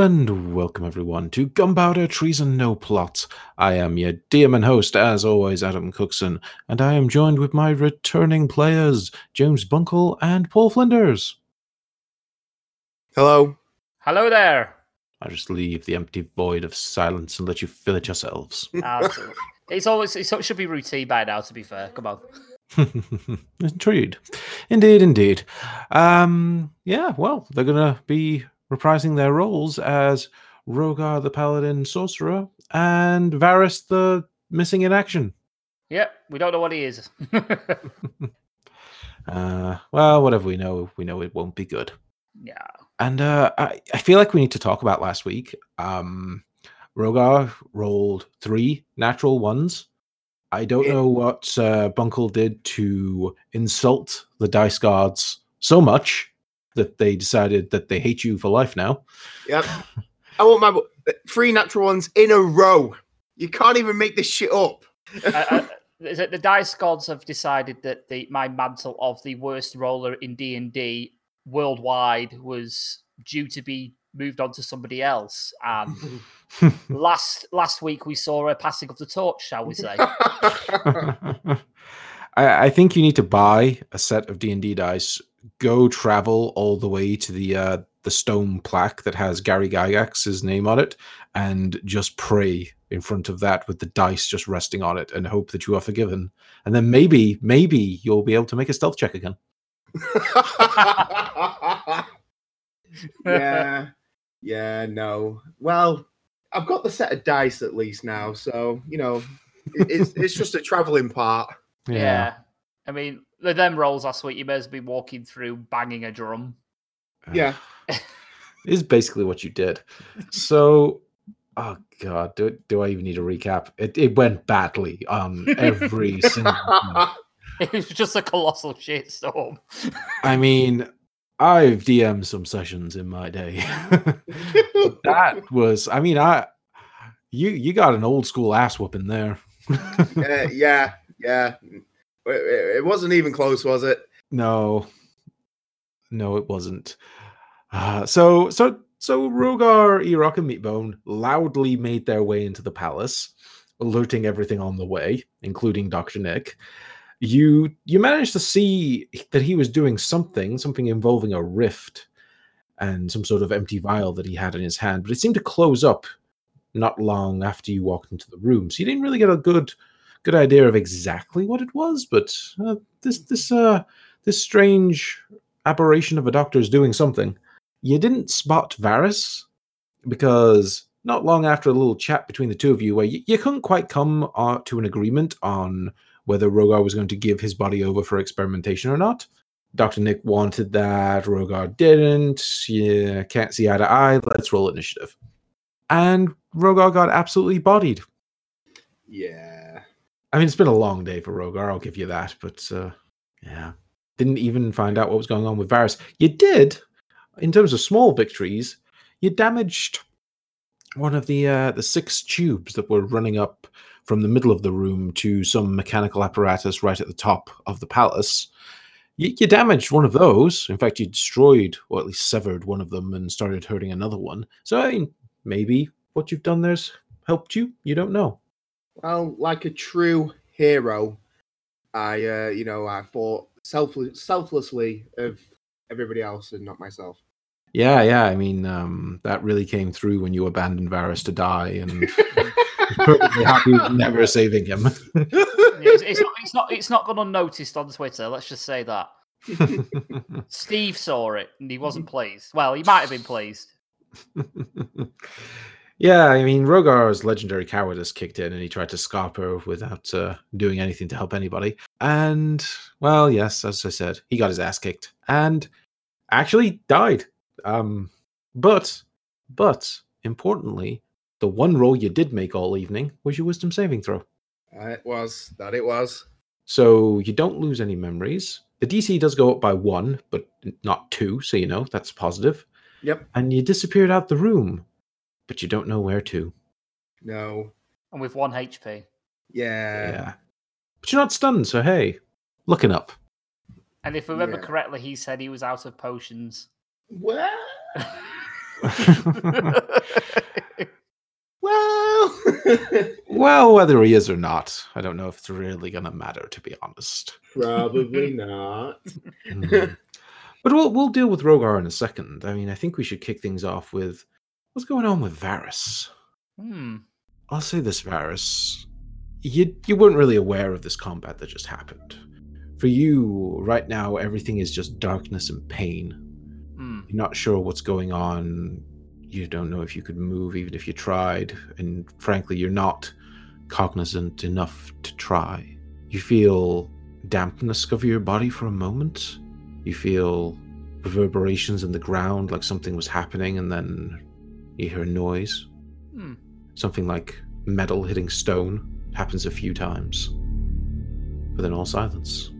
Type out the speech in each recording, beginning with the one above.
and welcome everyone to Gunpowder Treason No Plot. I am your DM and host, as always, Adam Cookson, and I am joined with my returning players, James Bunkle and Paul Flinders. Hello. Hello there. I'll just leave the empty void of silence and let you fill it yourselves. Absolutely. it's always it's, it should be routine by now. To be fair, come on. Indeed, indeed, indeed. Um, yeah, well, they're gonna be reprising their roles as Rogar the Paladin Sorcerer and Varys the Missing in Action. Yep, we don't know what he is. Uh, well, whatever we know, we know it won't be good. yeah. And uh, I, I feel like we need to talk about last week. Um, Rogar rolled three natural ones. I don't know what uh, Bunkle did to insult the dice gods so much that they decided that they hate you for life now. Yep. I want my three natural ones in a row. You can't even make this shit up. uh, uh, is it the dice gods have decided that the my mantle of the worst roller in D and D worldwide was due to be moved on to somebody else. And last last week we saw a passing of the torch, shall we say? I, I think you need to buy a set of D and D dice. Go travel all the way to the uh, the stone plaque that has Gary Gygax's name on it, and just pray in front of that with the dice just resting on it, and hope that you are forgiven. And then maybe, maybe you'll be able to make a stealth check again. yeah. Yeah, no. Well, I've got the set of dice at least now, so you know, it's it's just a traveling part. yeah. I mean, the them rolls last week, you may as well be walking through banging a drum. Yeah. is basically what you did. So, oh god, do do I even need a recap? It it went badly on every single. one. It was just a colossal shitstorm. I mean, I've DM'd some sessions in my day. that was, I mean, I you you got an old school ass whooping there. Uh, yeah, yeah. It, wasn't even close, was it? no, no, it wasn't. Uh, so so so Rogar, Erok, and Meatbone loudly made their way into the palace, alerting everything on the way, including Doctor Nick. You you managed to see that he was doing something, something involving a rift and some sort of empty vial that he had in his hand, but it seemed to close up not long after you walked into the room. So you didn't really get a good good idea of exactly what it was, but uh, this this uh this strange aberration of a doctor is doing something. You didn't spot Varys because not long after a little chat between the two of you, where you, you couldn't quite come uh, to an agreement on whether Rogar was going to give his body over for experimentation or not. Dr. Nick wanted that, Rogar didn't. Yeah, can't see eye to eye. Let's roll initiative. And Rogar got absolutely bodied. Yeah. I mean, it's been a long day for Rogar, I'll give you that, but uh, yeah. Didn't even find out what was going on with Varys. You did, in terms of small victories, you damaged one of the uh, the six tubes that were running up from the middle of the room to some mechanical apparatus right at the top of the palace. You, you damaged one of those. In fact, you destroyed, or at least severed one of them and started hurting another one. So, I mean, maybe what you've done there's helped you. You don't know. Well, like a true hero, I, uh, you know, I fought selfless, selflessly of everybody else and not myself. Yeah, yeah. I mean, um, that really came through when you abandoned Varys to die, and perfectly happy never saving him. It's, it's not, it's not, it's not gone unnoticed on Twitter. Let's just say that. Steve saw it and he wasn't pleased. Well, he might have been pleased. Yeah, I mean, Rogar's legendary cowardice kicked in, and he tried to scarp her without uh, doing anything to help anybody. And well, yes, as I said, he got his ass kicked, and actually died. Um, but, but importantly, the one roll you did make all evening was your wisdom saving throw. Uh, it was that it was. So you don't lose any memories. The DC does go up by one, but not two, so you know that's positive. Yep. And you disappeared out the room, but you don't know where to. No. And with one HP. Yeah. yeah. But you're not stunned, so hey, looking up. And if I remember Yeah. correctly, he said he was out of potions. Well, Well, well, whether he is or not, I don't know if it's really going to matter, to be honest. probably not. Mm. but we'll we'll deal with Rogar in a second. I mean, I think we should kick things off with what's going on with Varys. Hmm. I'll say this, Varys. You you weren't really aware of this combat that just happened. For you, right now, everything is just darkness and pain. Hmm. You're not sure what's going on. You don't know if you could move even if you tried. And frankly, you're not cognizant enough to try. You feel dampness cover your body for a moment. You feel reverberations in the ground like something was happening, and then you hear a noise. Hmm. Something like metal hitting stone. happens a few times. But then all silence.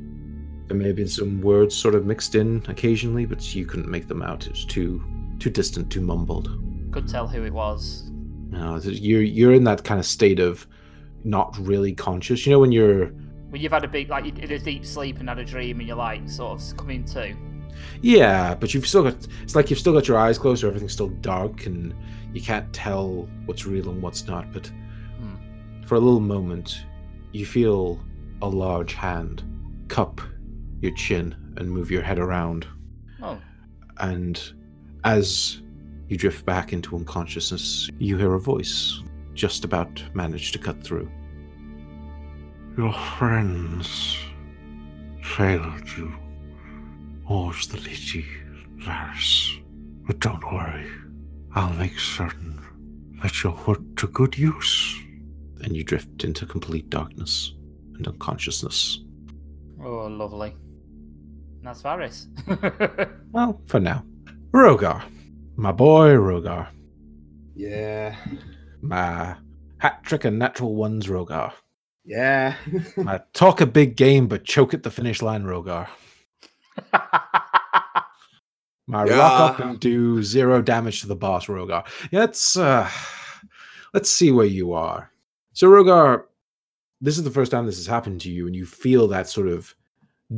There may have been some words sort of mixed in occasionally, but you couldn't make them out. It was too too distant, too mumbled. Could tell who it was. No, you're you're in that kind of state of not really conscious. You know when you're When you've had a big, like, did a deep sleep and had a dream, and you're like, sort of coming to. Yeah, but you've still got it's like you've still got your eyes closed, or everything's still dark, and you can't tell what's real and what's not. But Hmm. for a little moment, you feel a large hand cup your chin and move your head around. Oh. And as you drift back into unconsciousness, you hear a voice just about manage to cut through. Your friends failed you. All's the Lychee, Varys. But don't worry, I'll make certain that you're put to good use. And you drift into complete darkness and unconsciousness. Oh, lovely. That's Varys. Well, for now. Rogar. My boy Rogar. Yeah, My hat trick and natural ones Rogar. yeah. My talk a big game but choke at the finish line Rogar. My rock up and do zero damage to the boss Rogar. Yeah, let's uh let's see where you are. So Rogar, this is the first time this has happened to you and you feel that sort of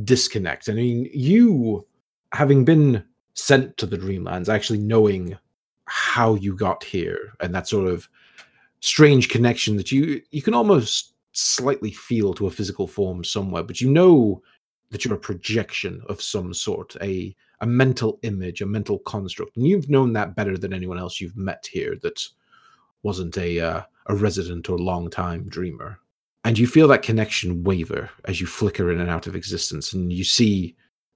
disconnect. I mean, you having been sent to the Dreamlands, actually knowing how you got here and that sort of strange connection that you you can almost slightly feel to a physical form somewhere, but you know that you're a projection of some sort, a a mental image, a mental construct, and you've known that better than anyone else you've met here that wasn't a uh, a resident or long time dreamer. And you feel that connection waver as you flicker in and out of existence, and you see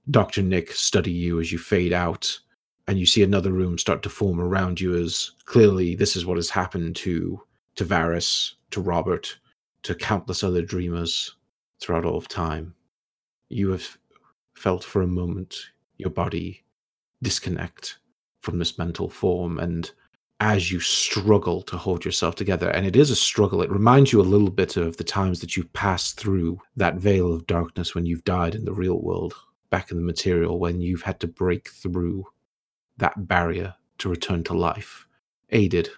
Dr. Nick study you as you fade out, and you see another room start to form around you as clearly this is what has happened to to Varys, to Robert, to countless other dreamers throughout all of time. You have felt for a moment your body disconnect from this mental form, and as you struggle to hold yourself together, and it is a struggle, it reminds you a little bit of the times that you've passed through that veil of darkness when you've died in the real world, back in the material, when you've had to break through that barrier to return to life, aided,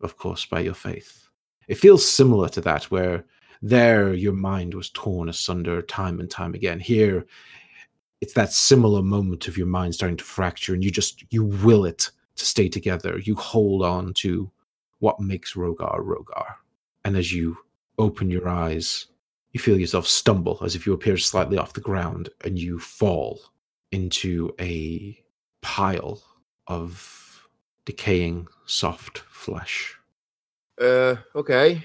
of course, by your faith. It feels similar to that, where there your mind was torn asunder time and time again. Here, it's that similar moment of your mind starting to fracture, and you just you will it to stay together. You hold on to what makes Rogar Rogar. And as you open your eyes, you feel yourself stumble as if you appear slightly off the ground and you fall into a pile of decaying soft flesh. Uh, okay.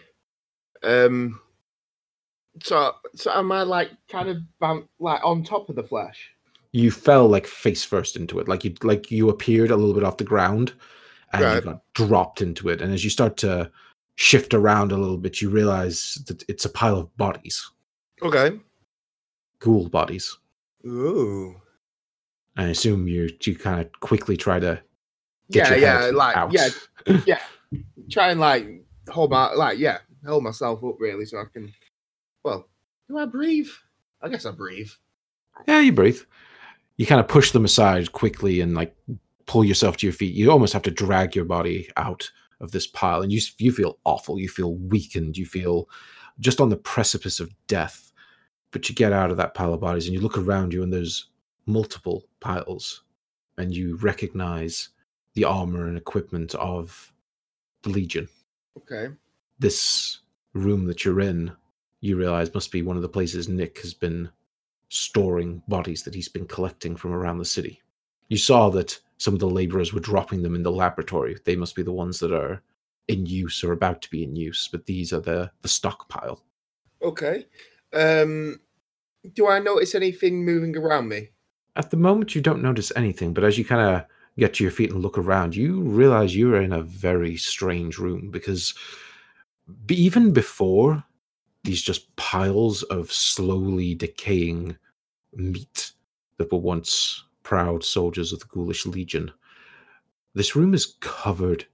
Um. So, so am I like kind of like on top of the flesh? You fell like face first into it, like you like you appeared a little bit off the ground and you got dropped into it. And as you start to shift around a little bit, you realize that it's a pile of bodies, Okay. ghoul bodies. Ooh. I assume you you kind of quickly try to Yeah, yeah, like out. yeah, try and like hold my like yeah, hold myself up really so I can. Well, do I breathe? I guess I breathe. Yeah, you breathe. You kind of push them aside quickly and like pull yourself to your feet. You almost have to drag your body out of this pile, and you you feel awful. You feel weakened. You feel just on the precipice of death. But you get out of that pile of bodies, and you look around you, and there's multiple piles, and you recognize the armor and equipment of the Legion. Okay. This room that you're in, you realize must be one of the places Nick has been storing bodies that he's been collecting from around the city. You saw that some of the laborers were dropping them in the laboratory. They must be the ones that are in use or about to be in use, but these are the, the stockpile. Okay. Um, do I notice anything moving around me? At the moment, you don't notice anything, but as you kind of get to your feet and look around, you realize you're in a very strange room because even before these just piles of slowly decaying meat that were once proud soldiers of the Ghoulish Legion, this room is covered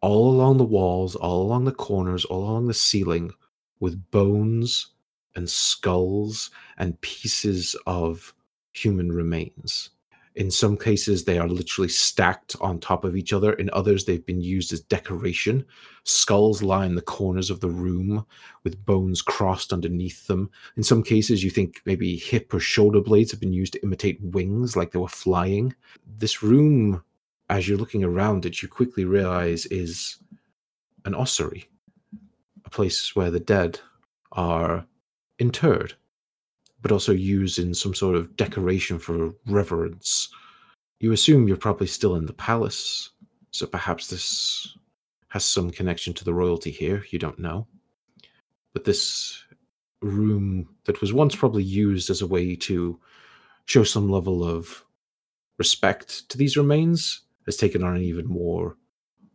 all along the walls, all along the corners, all along the ceiling with bones and skulls and pieces of human remains. In some cases, they are literally stacked on top of each other. In others, they've been used as decoration. Skulls line the corners of the room with bones crossed underneath them. In some cases, you think maybe hip or shoulder blades have been used to imitate wings like they were flying. This room, as you're looking around it, you quickly realize is an ossuary, a place where the dead are interred but also used in some sort of decoration for reverence. You assume you're probably still in the palace, so perhaps this has some connection to the royalty here. You don't know. But this room that was once probably used as a way to show some level of respect to these remains has taken on an even more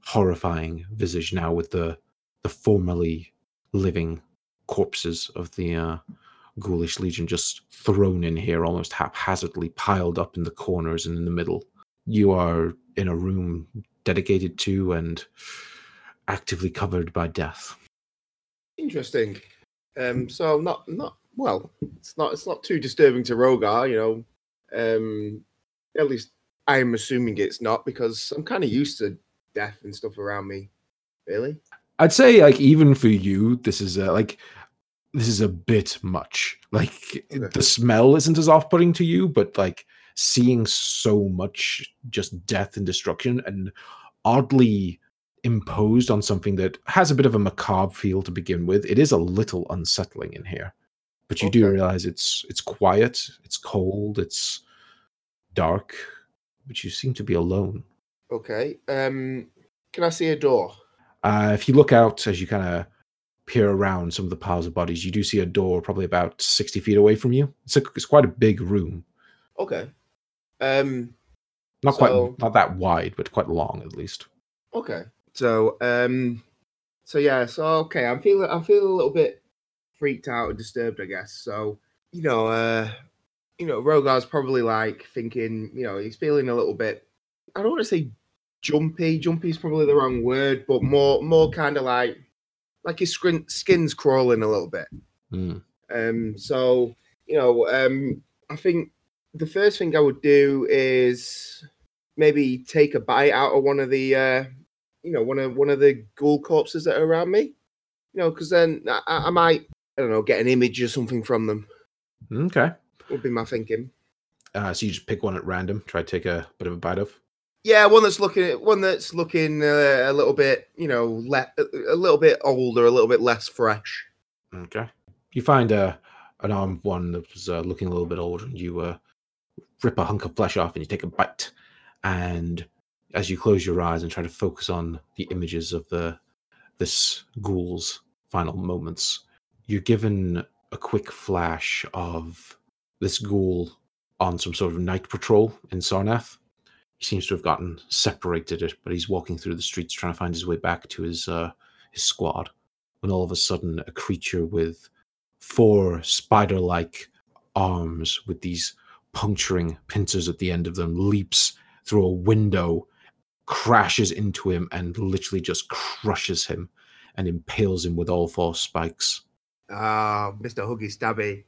horrifying visage now with the the formerly living corpses of the uh, ghoulish legion just thrown in here almost haphazardly piled up in the corners and in the middle you are in a room dedicated to and actively covered by death Interesting. Um, so not not well. It's not it's not too disturbing to Rogar, you know. Um, at least I'm assuming it's not because I'm kind of used to death and stuff around me. Really? i'd say like even for you this is a, like this is a bit much like the smell isn't as off-putting to you but like seeing so much just death and destruction and oddly imposed on something that has a bit of a macabre feel to begin with it is a little unsettling in here but you do realize it's it's quiet it's cold it's dark but you seem to be alone Okay. Um, can I see a door? uh, if you look out as you kind of peer around some of the piles of bodies you do see a door probably about 60 feet away from you it's, a, it's quite a big room Okay. Um, not So- quite not that wide but quite long at least Okay. So um so yeah, so okay, I'm feeling I'm feeling a little bit freaked out and disturbed, I guess. So, you know, uh you know, Rogar's probably like thinking, you know, he's feeling a little bit I don't want to say jumpy, jumpy is probably the wrong word, but more more kind of like like his skin, skin's crawling a little bit. Mm. Um, so you know, um, I think the first thing I would do is maybe take a bite out of one of the, uh, you know, one of one of the ghoul corpses that are around me. You know, because then I, I I might, I don't know, get an image or something from them. okay Would be my thinking. uh, so you just pick one at random try to take a bit of a bite of Yeah, one that's looking, one that's looking uh, a little bit, you know, le- a little bit older, a little bit less fresh. okay you find a an armed one that was uh, looking a little bit older and you uh, rip a hunk of flesh off and you take a bite and as you close your eyes and try to focus on the images of the this ghoul's final moments you're given a quick flash of this ghoul on some sort of night patrol in Sarnath. Seems to have gotten separated, it, but he's walking through the streets trying to find his way back to his uh, his squad. When all of a sudden, a creature with four spider-like arms with these puncturing pincers at the end of them leaps through a window, crashes into him, and literally just crushes him and impales him with all four spikes. Ah, Mr. Huggy Stabby.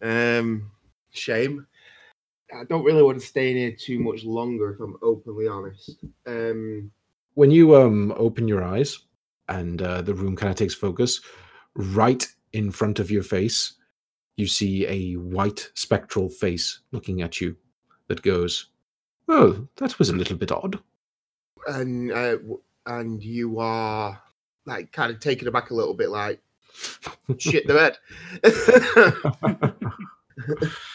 Um, shame. I don't really want to stay in here too much longer, if I'm openly honest. Um, when you um open your eyes and uh, the room kind of takes focus right in front of your face you see a white spectral face looking at you that goes oh that was a little bit odd and uh, and you are like kind of taken aback a little bit, like shit the bed.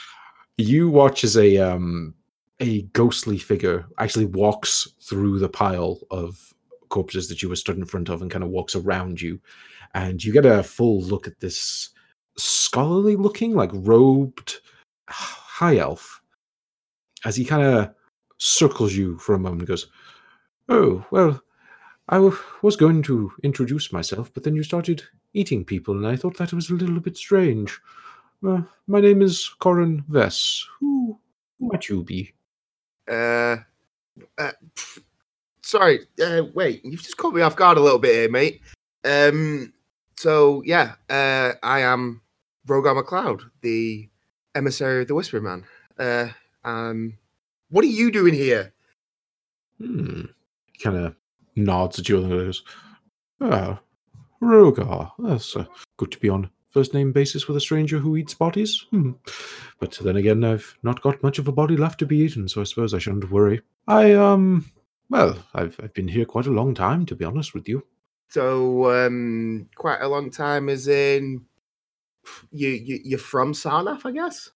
you watch as a um a ghostly figure actually walks through the pile of corpses that you were stood in front of and kind of walks around you. And you get a full look at this scholarly looking like robed high elf as he kind of circles you for a moment and goes oh well I was going to introduce myself but then you started eating people and i thought that was a little bit strange uh, my name is Corin Vess. Who, who might you be? uh, uh, pff, sorry, uh, wait, you've just caught me off guard a little bit here, mate. Um, so yeah, uh, I am Rogar McLeod, the emissary of the Whisper Man. Uh, um, what are you doing here? Hmm. Kind of nods at you and goes, Ah, Rogar. That's uh, good to be on first name basis with a stranger who eats bodies. Hmm. But then again, I've not got much of a body left to be eaten, so I suppose I shouldn't worry. I, um, well, I've, I've been here quite a long time, to be honest with you. So um, quite a long time, as in you, you you're from Sarnath, I guess.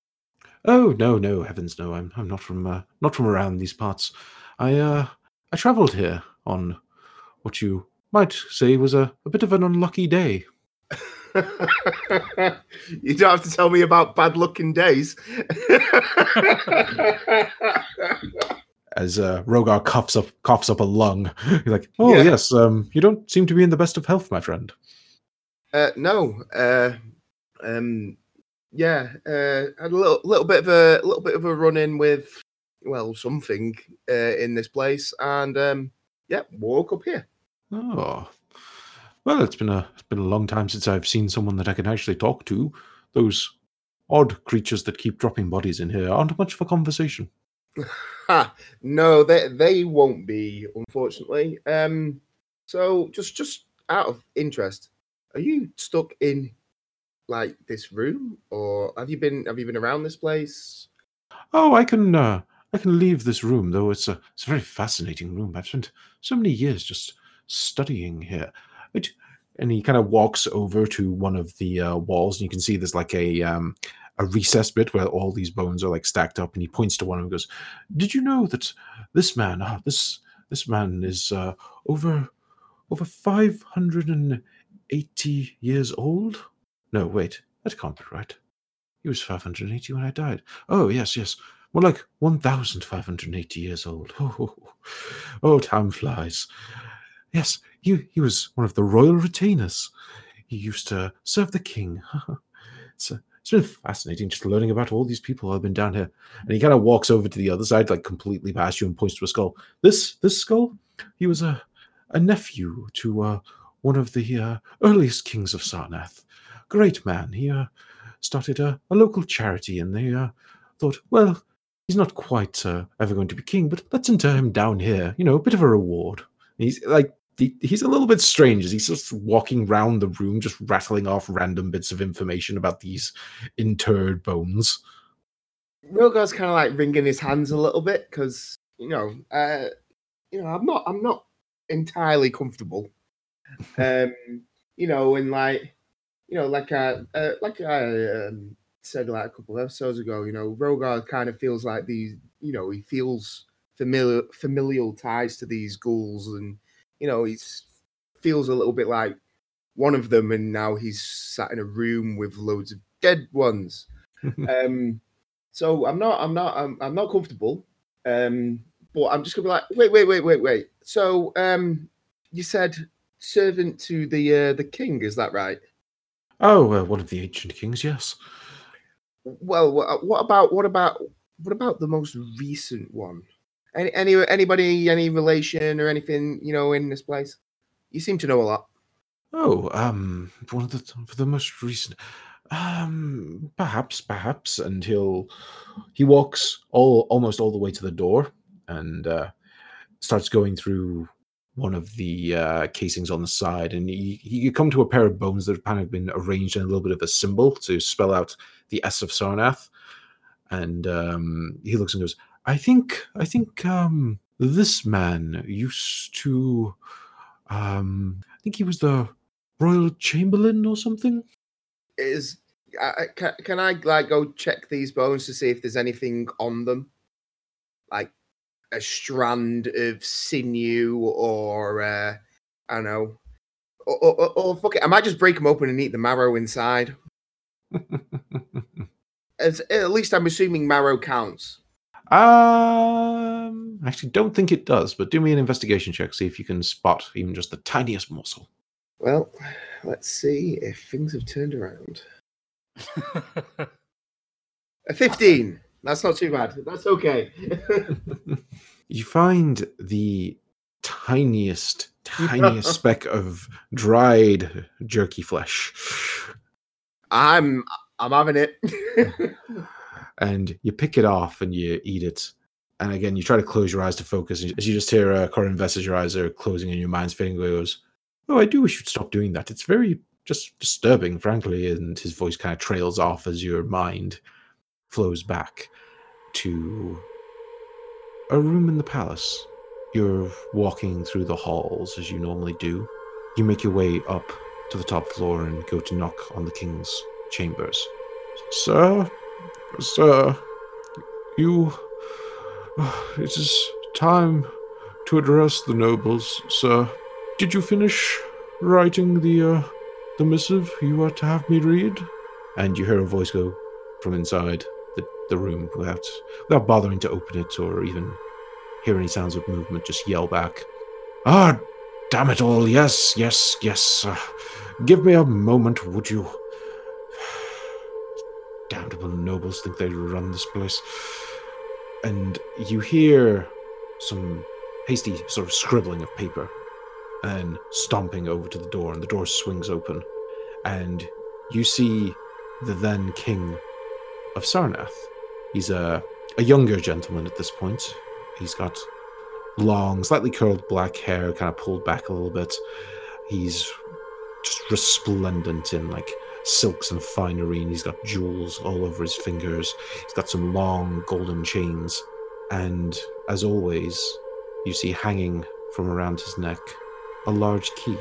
Oh no, no, heavens no! I'm I'm not from uh, not from around these parts. I uh I travelled here on what you might say was a, a bit of an unlucky day. you don't have to tell me about bad looking days. As uh, Rogar coughs up coughs up a lung, he's like, "Oh Yeah. yes, um, you don't seem to be in the best of health, my friend." uh, no, uh, um, yeah, uh, had a little little bit of a little bit of a run in with well something uh, in this place, and um, yeah, woke up here. Oh, well, it's been a it's been a long time since I've seen someone that I can actually talk to. Those odd creatures that keep dropping bodies in here aren't much of a conversation. No, they they won't be, unfortunately. Um, so just just out of interest, are you stuck in like this room, or have you been have you been around this place? Oh, I can uh, I can leave this room though. It's a it's a very fascinating room. I've spent so many years just studying here. And he kind of walks over to one of the uh, walls, and you can see there's like a um, a recess bit where all these bones are like stacked up. And he points to one and goes, "Did you know that this man, ah, this this man is uh, over over five hundred and eighty years old? No, wait, that can't be right. He was five hundred and eighty when I died. Oh yes, yes." More like 1,580 years old. Oh, oh, time flies. Yes, he, he was one of the royal retainers. He used to serve the king. it's, uh, it's been fascinating just learning about all these people who have been down here. And he kind of walks over to the other side, like completely past you, and points to a skull. This this skull, he was a, a nephew to uh, one of the uh, earliest kings of Sarnath. Great man. He uh, started a, a local charity, and they uh, thought, well, he's not quite uh, ever going to be king, but let's inter him down here. You know, a bit of a reward. He's like he, he's a little bit strange he's just walking round the room, just rattling off random bits of information about these interred bones. Rogar's kind of like wringing his hands a little bit because you know, uh, you know, I'm not, I'm not entirely comfortable. Um, you know, and like, you know, like I, uh, like I um, said like a couple of episodes ago, you know, Rogar kind of feels like these, you know, he feels familiar, familial ties to these ghouls, and you know, he's feels a little bit like one of them, and now he's sat in a room with loads of dead ones. um, so I'm not, I'm not, I'm, I'm not comfortable. Um, but I'm just gonna be like, wait, wait, wait, wait, wait. So, um, you said servant to the uh, the king, is that right? Oh, uh, one of the ancient kings, yes. Well, what about what about what about the most recent one? Any, any anybody, any relation or anything, you know, in this place? You seem to know a lot. Oh, um, one of the for the most recent, um, perhaps, perhaps, and he'll he walks all almost all the way to the door and uh, starts going through one of the uh, casings on the side, and he he you come to a pair of bones that have kind of been arranged in a little bit of a symbol to spell out the S of Sarnath, and um, he looks and goes, "I think, I think, um, this man used to. Um, I think he was the royal chamberlain or something. Is I, can, can I like go check these bones to see if there's anything on them, like a strand of sinew or uh, I don't know, or, or, or, fuck it, I might just break them open and eat the marrow inside. As, at least I'm assuming marrow counts. Um, I actually don't think it does, but do me an investigation check, see if you can spot even just the tiniest morsel. Well, let's see if things have turned around. A 15. That's not too bad. That's okay. you find the tiniest, tiniest speck of dried jerky flesh. I'm I'm having it. And you pick it off and you eat it. And again, you try to close your eyes to focus. As you just hear uh, Corin Vess your eyes are closing and your mind's fading away, goes, Oh, I do wish you'd stop doing that. It's very just disturbing, frankly. And his voice kind of trails off as your mind flows back to a room in the palace. You're walking through the halls as you normally do. You make your way up to the top floor and go to knock on the king's chambers. Sir, sir, you. It is time to address the nobles, sir. Did you finish writing the uh, the missive you are to have me read? And you hear a voice go from inside the, the room without without bothering to open it or even hear any sounds of movement. Just yell back, "Ah, damn it all! Yes, yes, yes. Uh, give me a moment, would you?" Damnable nobles think they run this place. And you hear some hasty sort of scribbling of paper and stomping over to the door, and the door swings open, and you see the then king of Sarnath. He's a, a younger gentleman at this point. He's got long, slightly curled black hair, kind of pulled back a little bit. He's just resplendent in like silks and finery, and he's got jewels all over his fingers. He's got some long golden chains, and as always, you see hanging from around his neck a large key.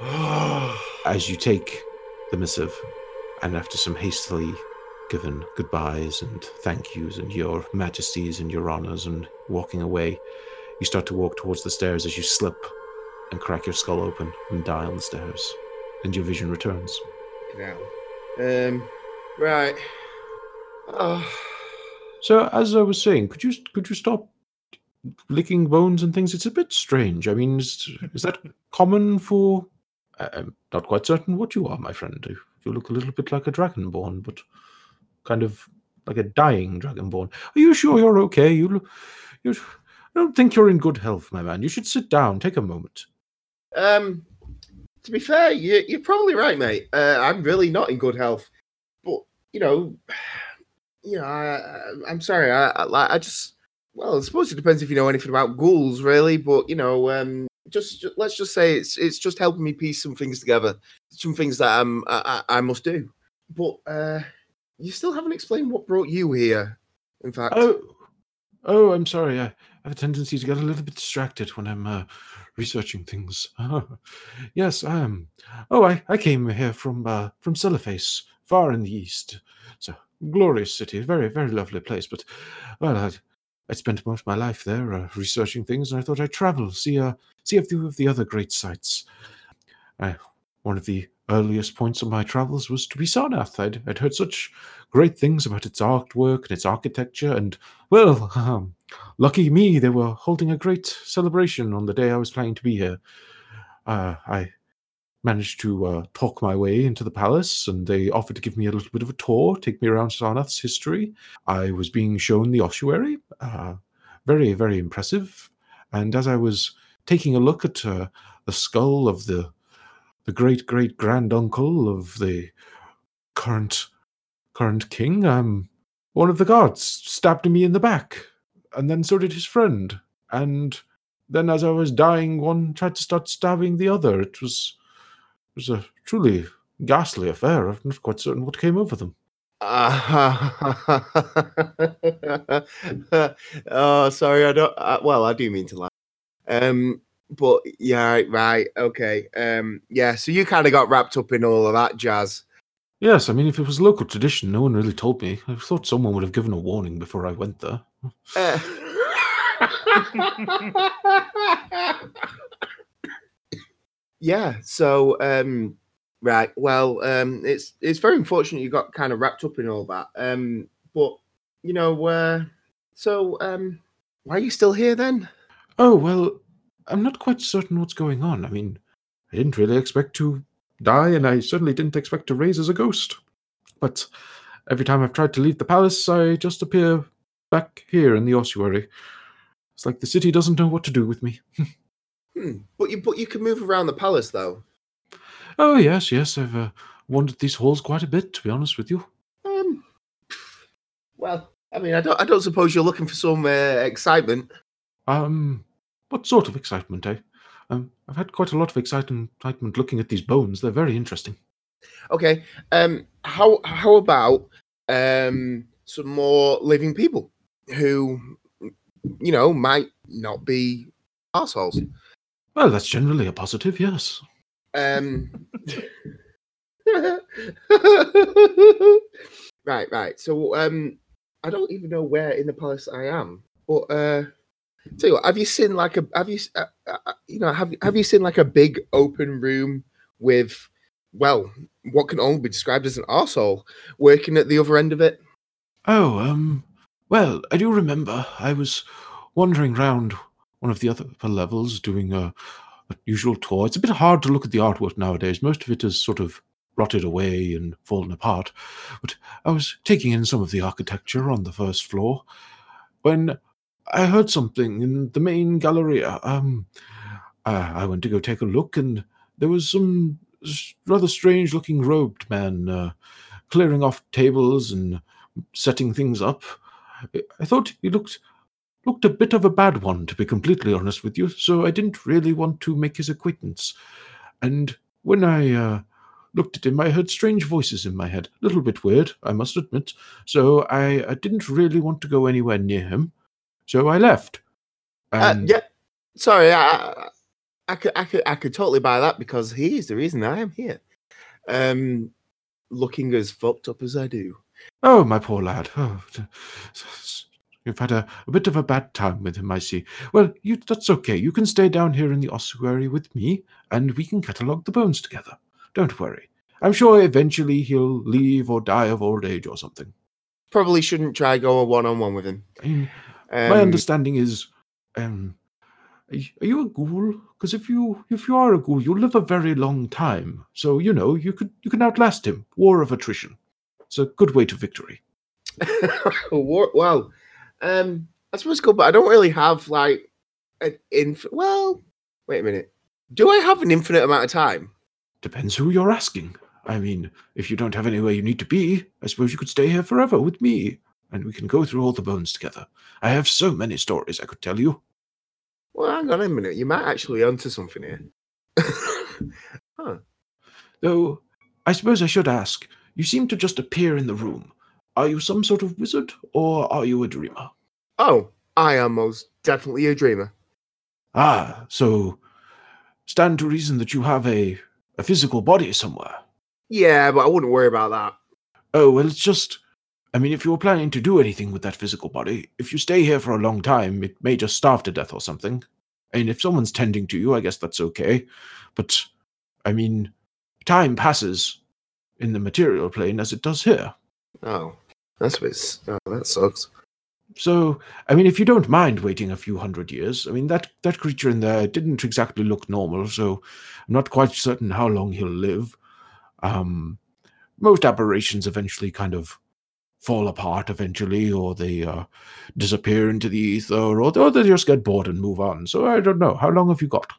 As you take the missive, and after some hastily given goodbyes and thank yous and your majesties and your honors and walking away, you start to walk towards the stairs as you slip and crack your skull open and die on the stairs, and your vision returns. Now, um, right. Oh. So, as I was saying, could you could you stop licking bones and things. It's a bit strange. I mean, is, is that common for? I'm not quite certain what you are, my friend. You look a little bit like a dragonborn, but kind of like a dying dragonborn. Are you sure you're okay? You, look, you, I don't think you're in good health, my man. You should sit down. Take a moment. Um, to be fair, you, you're probably right, mate. Uh, I'm really not in good health, but you know, you know, I, I'm sorry. I, I, I just well, I suppose it depends if you know anything about ghouls, really. But you know, um, just, just, let's just say it's it's just helping me piece some things together, some things that I'm, I, I must do. But uh, you still haven't explained what brought you here. In fact, oh, oh, I'm sorry. I have a tendency to get a little bit distracted when I'm uh, researching things. yes, I am. Oh, I, I came here from uh, from Celephais, far in the east. It's a glorious city, very very lovely place. But well, I I spent most of my life there uh, researching things, and I thought I'd travel, see uh, see a few of the other great sites. One of the earliest points of my travels was to be Sarnath. I'd, I'd heard such great things about its artwork and its architecture, and, well, um, lucky me, they were holding a great celebration on the day I was planning to be here. Uh, I managed to uh, talk my way into the palace, and they offered to give me a little bit of a tour, take me around Sarnath's history. I was being shown the ossuary, uh, very, very impressive. And as I was taking a look at uh, the skull of the the great great granduncle of the current current king, um, one of the guards stabbed me in the back, and then so did his friend. And then, as I was dying, one tried to start stabbing the other. It was it was a truly ghastly affair. I'm not quite certain what came over them. oh, sorry. I don't. Uh, well, I do mean to laugh. Um, but yeah, right. Okay. Um, yeah. So you kind of got wrapped up in all of that jazz. Yes, I mean, if it was local tradition, no one really told me. I thought someone would have given a warning before I went there. Uh, yeah. So, um, right. Well, um, it's it's very unfortunate you got kind of wrapped up in all that. Um, but you know, uh, so um, why are you still here then? Oh, well, I'm not quite certain what's going on. I mean, I didn't really expect to die, and I certainly didn't expect to raise as a ghost. But every time I've tried to leave the palace, I just appear back here in the ossuary. It's like the city doesn't know what to do with me. Hmm. But you but you can move around the palace though. Oh, yes, yes, I've uh, wandered these halls quite a bit, to be honest with you. Um. Well, I mean, I don't I don't suppose you're looking for some uh, excitement. Um, what sort of excitement, eh? Um, I've had quite a lot of excitement, excitement looking at these bones. They're very interesting. Okay. Um. How how about um some more living people who you know might not be assholes. Well, that's generally a positive, yes. Um. right, right. So, um, I don't even know where in the palace I am, but uh, tell you what, have you seen like a have you uh, uh, you know have have you seen like a big open room with well what can only be described as an arsehole working at the other end of it? Oh, um, well, I do remember I was wandering round one of the other levels doing a, a usual tour. It's a bit hard to look at the artwork nowadays. Most of it is sort of rotted away and fallen apart. But I was taking in some of the architecture on the first floor when I heard something in the main galleria. Um, uh, I went to go take a look, and there was some rather strange-looking robed man uh, clearing off tables and setting things up. I- I thought he looked looked a bit of a bad one, to be completely honest with you. So I didn't really want to make his acquaintance. And when I uh, looked at him, I heard strange voices in my head. A little bit weird, I must admit. So I, I didn't really want to go anywhere near him. So I left. Uh, yeah, sorry, I, I, could, I could, I could totally buy that because he is the reason I am here. Um, looking as fucked up as I do. Oh, my poor lad. Oh, t- s- s- you've had a, a bit of a bad time with him, I see. Well, you, that's okay. You can stay down here in the ossuary with me, and we can catalogue the bones together. Don't worry. I'm sure eventually he'll leave or die of old age or something. Probably shouldn't try go a one on one with him. I mean, Um, my understanding is, um, are you a ghoul? Because if you if you are a ghoul, you'll live a very long time. So you know you could you can outlast him. War of attrition. It's a good way to victory. War- well, um, I suppose good, but I don't really have like an inf. Well, wait a minute. Do I have an infinite amount of time? Depends who you're asking. I mean, if you don't have anywhere you need to be, I suppose you could stay here forever with me, and we can go through all the bones together. I have so many stories I could tell you. Well, hang on a minute. You might actually onto something here. huh. Though, I suppose I should ask you seem to just appear in the room. Are you some sort of wizard, or are you a dreamer? oh, I am most definitely a dreamer. Ah, so stand to reason that you have a, a physical body somewhere. Yeah, but I wouldn't worry about that. Oh, well, it's just. I mean, if you're planning to do anything with that physical body, if you stay here for a long time, it may just starve to death or something. And if someone's tending to you, I guess that's okay. But, I mean, time passes in the material plane as it does here. Oh, that's bit. Oh, that sucks. So, I mean, if you don't mind waiting a few hundred years, I mean, that, that creature in there didn't exactly look normal, so I'm not quite certain how long he'll live. Um, most aberrations eventually kind of fall apart eventually, or they uh, disappear into the ether, or, or they just get bored and move on. So I don't know. How long have you got?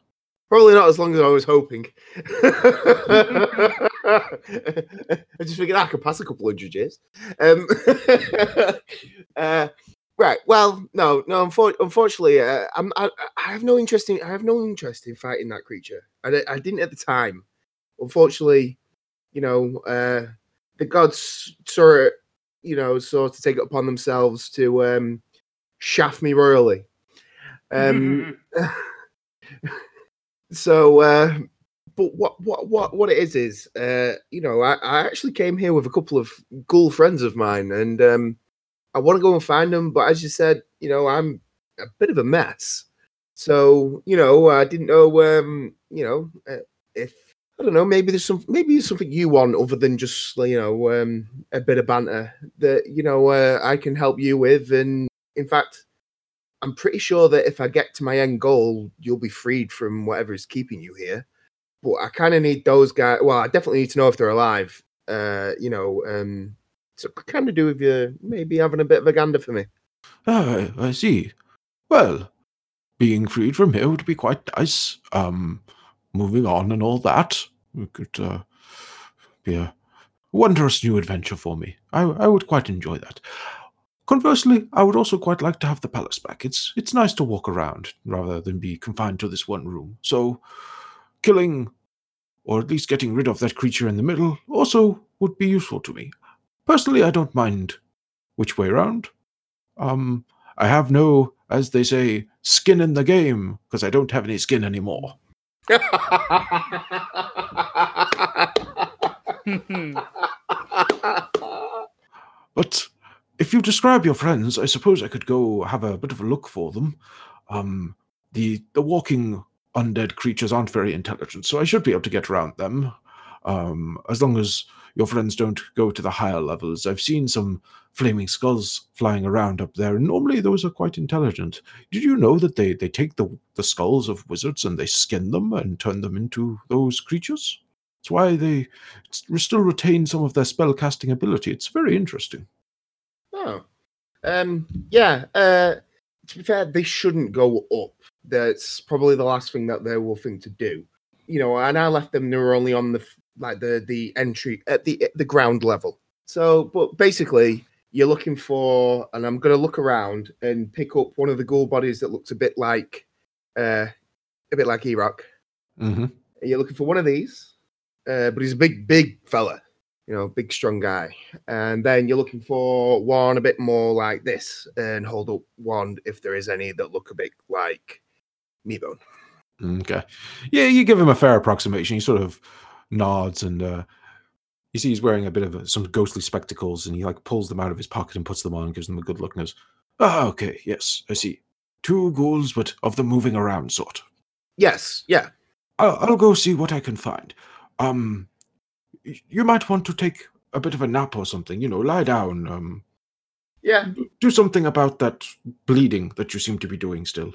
Probably not as long as I was hoping. I just figured I could pass a couple hundred years. Um, uh, right. Well, no, no. Unfor- unfortunately, uh, I'm, I, I have no interest in. I have no interest in fighting that creature. I, I didn't at the time. Unfortunately, you know, uh, the gods saw it you know, sort of take it upon themselves to um, shaft me royally. Um, so, uh, but what what what what it is is, uh, you know, I, I actually came here with a couple of ghoul friends of mine, and um, I want to go and find them. But as you said, you know, I'm a bit of a mess. So, you know, I didn't know, um, you know, uh, if I don't know, maybe there's some, maybe something you want other than just, you know, um, a bit of banter that you know uh, I can help you with. And in fact, I'm pretty sure that if I get to my end goal, you'll be freed from whatever is keeping you here. But I kind of need those guys. Well, I definitely need to know if they're alive. Uh, you know, um, so kind of do with you maybe having a bit of a gander for me. Ah, I see. Well, being freed from here would be quite nice. Um, moving on and all that. It could uh, be a wondrous new adventure for me. I, I would quite enjoy that. Conversely, I would also quite like to have the palace back. It's it's nice to walk around rather than be confined to this one room. So, killing, or at least getting rid of that creature in the middle, also would be useful to me. Personally, I don't mind which way around. Um, I have no, as they say, skin in the game because I don't have any skin anymore. But if you describe your friends, I suppose I could go have a bit of a look for them. Um, the the walking undead creatures aren't very intelligent, so I should be able to get around them. Um, as long as your friends don't go to the higher levels. I've seen some flaming skulls flying around up there. Normally, those are quite intelligent. Did you know that they, they take the, the skulls of wizards and they skin them and turn them into those creatures? That's why they still retain some of their spell casting ability. It's very interesting. Oh, um, yeah. Uh, to be fair, they shouldn't go up. That's probably the last thing that they will think to do. You know, and I left them. They were only on the like the the entry at the the ground level. So, but basically, you're looking for, and I'm going to look around and pick up one of the ghoul bodies that looks a bit like, uh, a bit like Erock. Mm-hmm. You're looking for one of these, uh, but he's a big, big fella, you know, big, strong guy. And then you're looking for one a bit more like this, and hold up one if there is any that look a bit like Meatbone. Okay. Yeah, you give him a fair approximation. You sort of nods and uh, you see he's wearing a bit of a, some ghostly spectacles and he like pulls them out of his pocket and puts them on and gives them a good look and goes, Ah, okay, yes, I see. Two ghouls, but of the moving around sort. Yes, yeah. I'll, I'll go see what I can find. Um, you might want to take a bit of a nap or something. You know, lie down. Um, yeah. Do something about that bleeding that you seem to be doing still.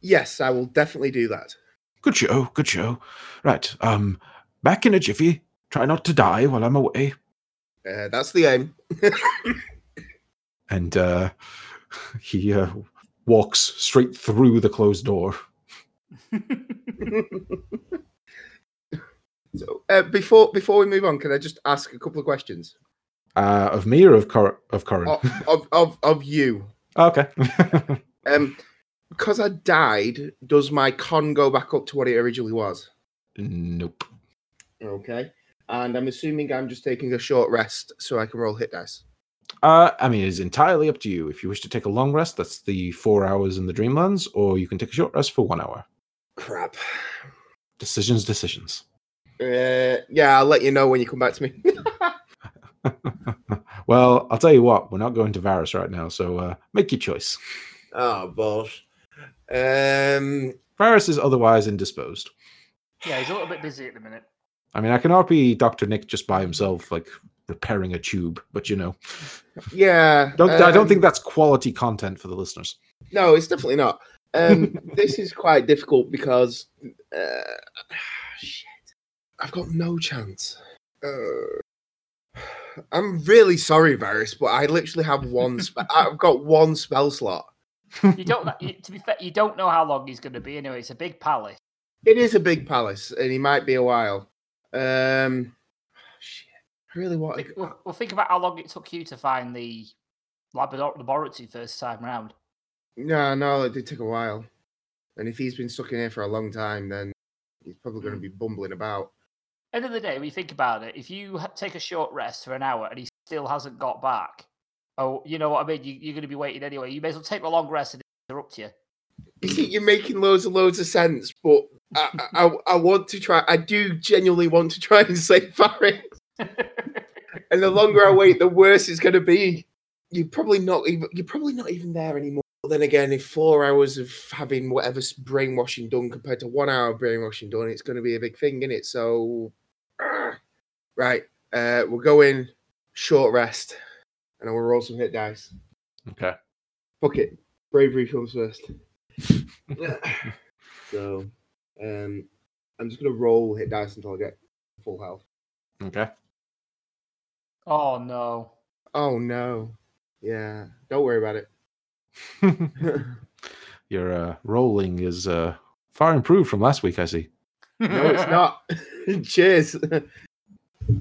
Yes, I will definitely do that. Good show. Good show. Right. Um, back in a jiffy. Try not to die while I'm away. Uh, that's the aim. and uh, he uh, walks straight through the closed door. so, uh, before before we move on, can I just ask a couple of questions? Uh, of me or of Cor- of Corin? Of, of, of of you. Okay. um, because I died, does my con go back up to what it originally was? Nope. Okay. And I'm assuming I'm just taking a short rest so I can roll hit dice. Uh, I mean, it's entirely up to you. If you wish to take a long rest, that's the four hours in the Dreamlands, or you can take a short rest for one hour. Crap. Decisions, decisions. Uh, yeah, I'll let you know when you come back to me. well, I'll tell you what, we're not going to Varus right now, so uh, make your choice. Oh, boss. Um, Varus is otherwise indisposed. Yeah, he's a little bit busy at the minute. I mean, I cannot be Doctor Nick just by himself, like repairing a tube, but you know, yeah, don't, um, I don't think um, that's quality content for the listeners. No, it's definitely not. Um, this is quite difficult because uh, shit, I've got no chance. Uh, I'm really sorry, Varys, but I literally have one. Spe- I've got one spell slot. You don't. to be fair, you don't know how long he's going to be. Anyway, it's a big palace. It is a big palace, and he might be a while. Um, shit. I really want. Think, well, well, think about how long it took you to find the laboratory first time round. No, no, it did take a while. And if he's been stuck in here for a long time, then he's probably going to be bumbling about. End of the day, when you think about it, if you take a short rest for an hour and he still hasn't got back. Oh, you know what I mean? You, you're going to be waiting anyway. You may as well take the long rest and interrupt you. You see, you're making loads and loads of sense, but I, I, I want to try. I do genuinely want to try and save Varys. and the longer I wait, the worse it's going to be. You're probably not even. You're probably not even there anymore. But then again, if four hours of having whatever brainwashing done compared to one hour of brainwashing done, it's going to be a big thing, isn't it? So, uh, right, uh, we'll go in short rest, and I will roll some hit dice. Okay. Fuck it, bravery comes first. so, um, I'm just gonna roll hit dice until I get full health. Okay. oh no. Oh no, yeah, don't worry about it. Your uh, rolling is uh, far improved from last week, I see. no, it's not. Cheers.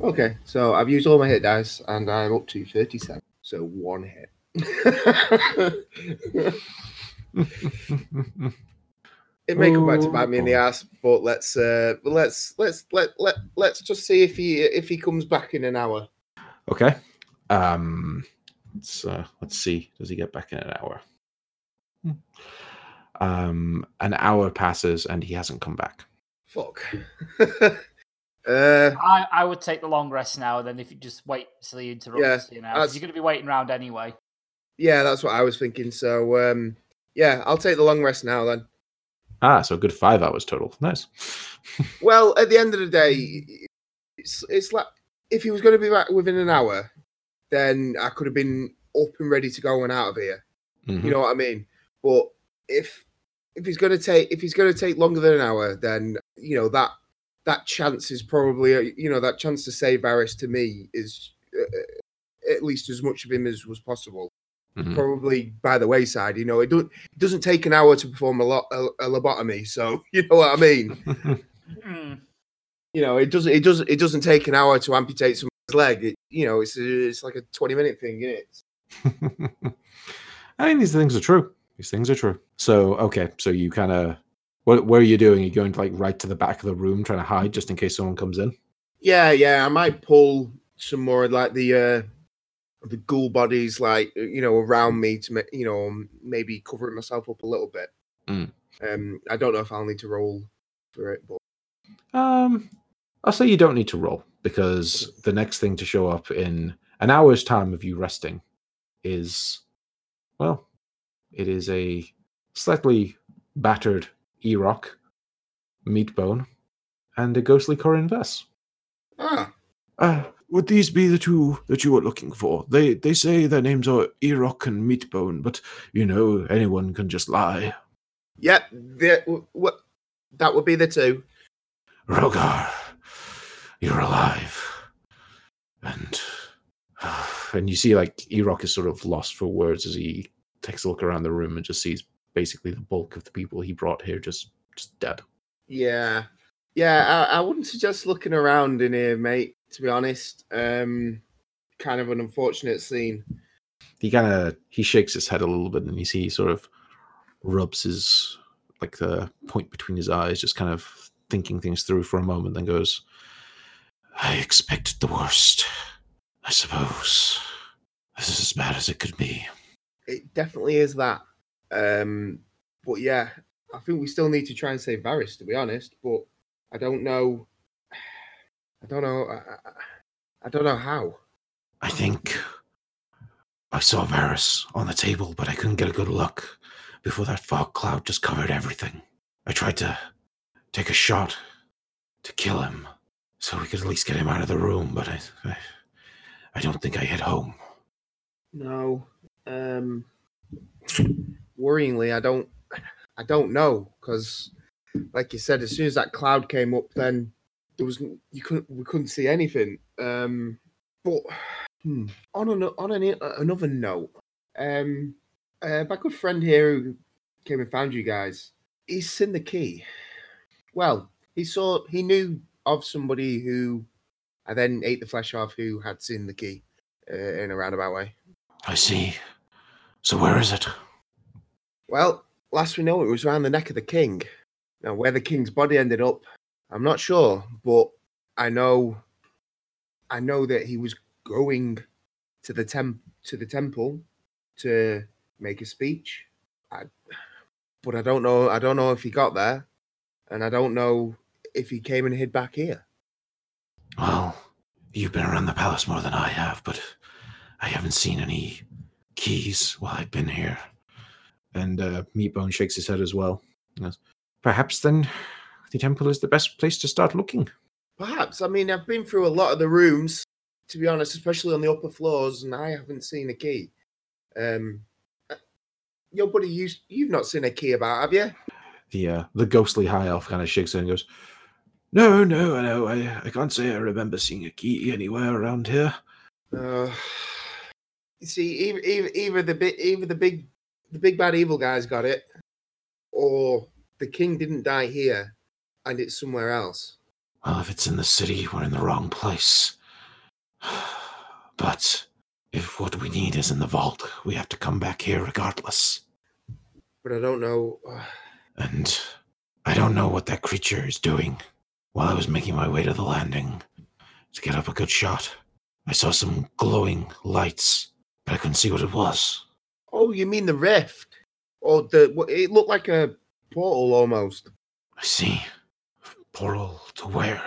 okay, so I've used all my hit dice and I'm up to 37. So one hit. It may come back to bite me in the ass, but let's uh let's let's let let let's just see if he if he comes back in an hour. okay. Um, let's uh, let's see. Does he get back in an hour? Hmm. Um, an hour passes and he hasn't come back. Fuck. uh I, I would take the long rest now. Then if you just wait till he interrupts Yeah, you now, 'cause you're going to be waiting around anyway. yeah, that's what I was thinking. So um yeah, I'll take the long rest now then. Ah, so a good five hours total. Nice. Well, at the end of the day, it's it's like if he was going to be back within an hour, then I could have been up and ready to go and out of here. Mhm. You know what I mean? But if if he's going to take if he's going to take longer than an hour, then you know that that chance is probably uh, you know that chance to save Varys to me is uh, at least as much of him as was possible. Mhm. Probably by the wayside, you know, it, do, it doesn't take an hour to perform a, lot, a, a lobotomy, so you know what I mean. Hmm. you know, it doesn't it doesn't it doesn't take an hour to amputate someone's leg. It, you know, it's it's like a twenty minute thing, isn't it? I mean, these things are true. These things are true. So, okay, so you kind of, what, what are you doing? Are you going to like right to the back of the room, trying to hide just in case someone comes in? Yeah, yeah. I might pull some more like the uh the ghoul bodies, like uh, you know, around me to you know maybe covering myself up a little bit. Mm. Um, I don't know if I'll need to roll for it, but Um, I'll say you don't need to roll because the next thing to show up in an hour's time of you resting is, well, it is a slightly battered Erock, Meatbone, and a ghostly Corin Vess. ah, Uh, would these be the two that you were looking for? They they say their names are Erock and Meatbone, but you know anyone can just lie. yep. The, what that would be the two. Rogar, you're alive. And and you see like Erock is sort of lost for words as he takes a look around the room and just sees basically the bulk of the people he brought here just just dead. Yeah, yeah. I, I wouldn't suggest looking around in here, mate. To be honest, um, kind of an unfortunate scene. He kind of he shakes his head a little bit and you see he sort of rubs his like the point between his eyes, just kind of thinking things through for a moment, then goes, I expected the worst. I suppose. This is as bad as it could be. It definitely is that. Um, but yeah, I think we still need to try and save Varys, to be honest. But I don't know. I don't know. I, I, don't know how. I think I saw Varys on the table, but I couldn't get a good look before that fog cloud just covered everything. I tried to take a shot to kill him so we could at least get him out of the room, but I, I, I don't think I hit home. No. Um, worryingly, I don't. I don't know because, like you said, as soon as that cloud came up, then there was you couldn't we couldn't see anything. Um, but hmm, on an, on an, another note, um, uh, my good friend here who came and found you guys, he's seen the key. Well, he saw he knew of somebody who I then ate the flesh of who had seen the key uh, in a roundabout way. I see. So where is it? Well, last we know, it was around the neck of the king. Now, where the king's body ended up, I'm not sure, but I know, I know that he was going to the temp to the temple to make a speech. I, but I don't know. I don't know if he got there, and I don't know if he came and hid back here. Well, you've been around the palace more than I have, but I haven't seen any keys while I've been here. And uh, Meatbone shakes his head as well. Perhaps then the temple is the best place to start looking. Perhaps. I mean, I've been through a lot of the rooms, to be honest, especially on the upper floors, and I haven't seen a key. Um, uh, your buddy, you you've not seen a key about, have you? The uh, the ghostly high elf kind of shakes and goes, No, no, I know. I, I can't say I remember seeing a key anywhere around here. Uh, you see, either, either, either the big, either the big, the big bad evil guys got it, or the king didn't die here, and it's somewhere else. Well, if it's in the city, we're in the wrong place. But if what we need is in the vault, we have to come back here regardless. But I don't know. Uh, and I don't know what that creature is doing. While I was making my way to the landing to get up a good shot, I saw some glowing lights, but I couldn't see what it was. Oh, you mean the rift? Or the? It looked like a portal almost. I see. Portal to where?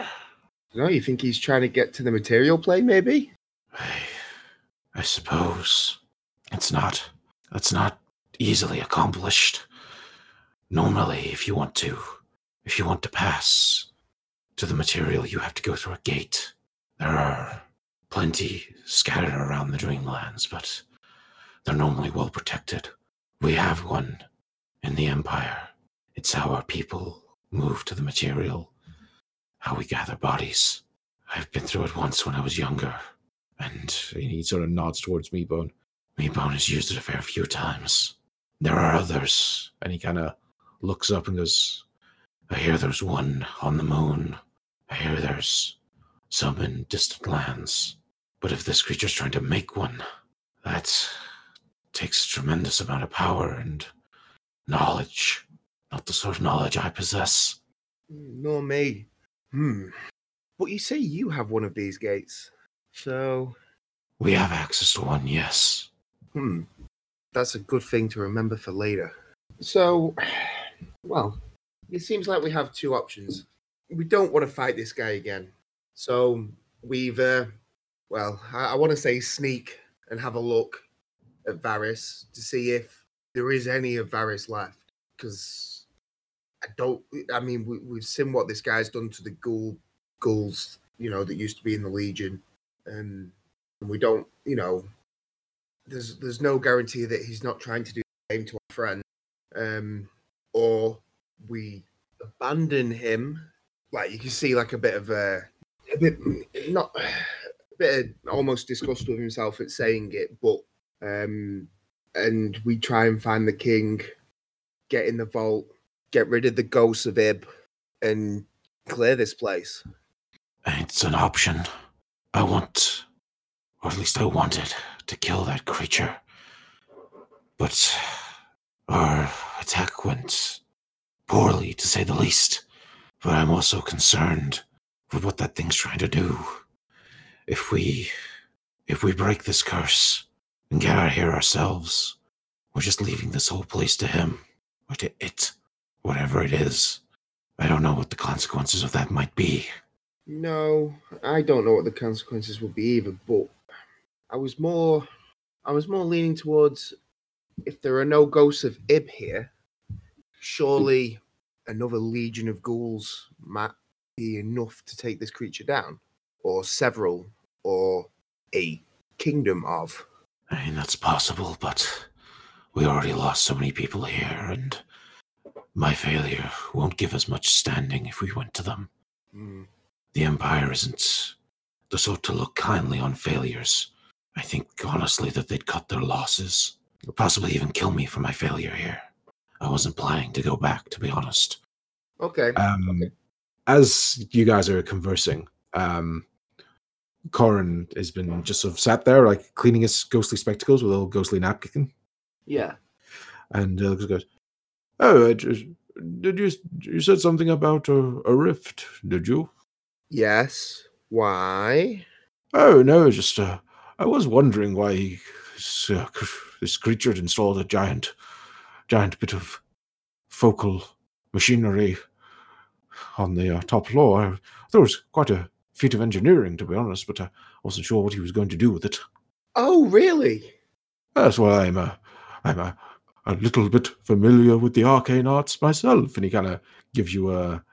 No, you think he's trying to get to the material plane? Maybe. I, I suppose it's not. That's not easily accomplished. Normally, if you want to, if you want to pass to the material, you have to go through a gate. There are plenty scattered around the Dreamlands, but they're normally well protected. We have one in the Empire. It's how our people move to the material, how we gather bodies. I've been through it once when I was younger, and he sort of nods towards Meatbone, Meatbone has used it a fair few times. There are others. and he kind of looks up and goes, I hear there's one on the moon. I hear there's some in distant lands. But if this creature's trying to make one, that takes a tremendous amount of power and knowledge. Not the sort of knowledge I possess. Nor me. Hmm. But you say you have one of these gates, so We have access to one, yes. hmm. That's a good thing to remember for later. So, well, it seems like we have two options. We don't want to fight this guy again, so we've, uh, well, I, I want to say sneak and have a look at Varys to see if there is any of Varys left, because I don't. I mean, we, we've seen what this guy's done to the ghoul ghouls, you know, that used to be in the Legion, and, and we don't, you know, there's there's no guarantee that he's not trying to do the same to our friend, um, or we abandon him. Like you can see, like a bit of a, a bit not a bit of almost disgust with himself at saying it, but um, and we try and find the king, get in the vault, get rid of the ghosts of Ib, and clear this place. It's an option. I want, or at least I wanted, to kill that creature. But our attack went poorly, to say the least. But I'm also concerned with what that thing's trying to do. If we, if we break this curse and get out of here ourselves, we're just leaving this whole place to him, or to it, whatever it is. I don't know what the consequences of that might be. No, I don't know what the consequences will be either, but I was more I was more leaning towards if there are no ghosts of Ib here, surely another legion of ghouls might be enough to take this creature down. Or several, or a kingdom of. I mean, that's possible, but we already lost so many people here, and my failure won't give us much standing if we went to them. Hmm. The Empire isn't the sort to look kindly on failures. I think, honestly, that they'd cut their losses, or possibly even kill me for my failure here. I wasn't planning to go back, to be honest. Okay. Um, as you guys are conversing, um, Corin has been just sort of sat there, like cleaning his ghostly spectacles with a little ghostly napkin, yeah. and uh, goes, "Oh, I just, did you you said something about a, a rift? Did you? Yes. Why? Oh no, just uh, I was wondering why he, this, uh, this creature had installed a giant, giant bit of focal machinery on the uh, top floor. I thought it was quite a feat of engineering, to be honest, but I wasn't sure what he was going to do with it. Oh, really? That's why I'm a, I'm a, a little bit familiar with the arcane arts myself. And he kind of gives you a,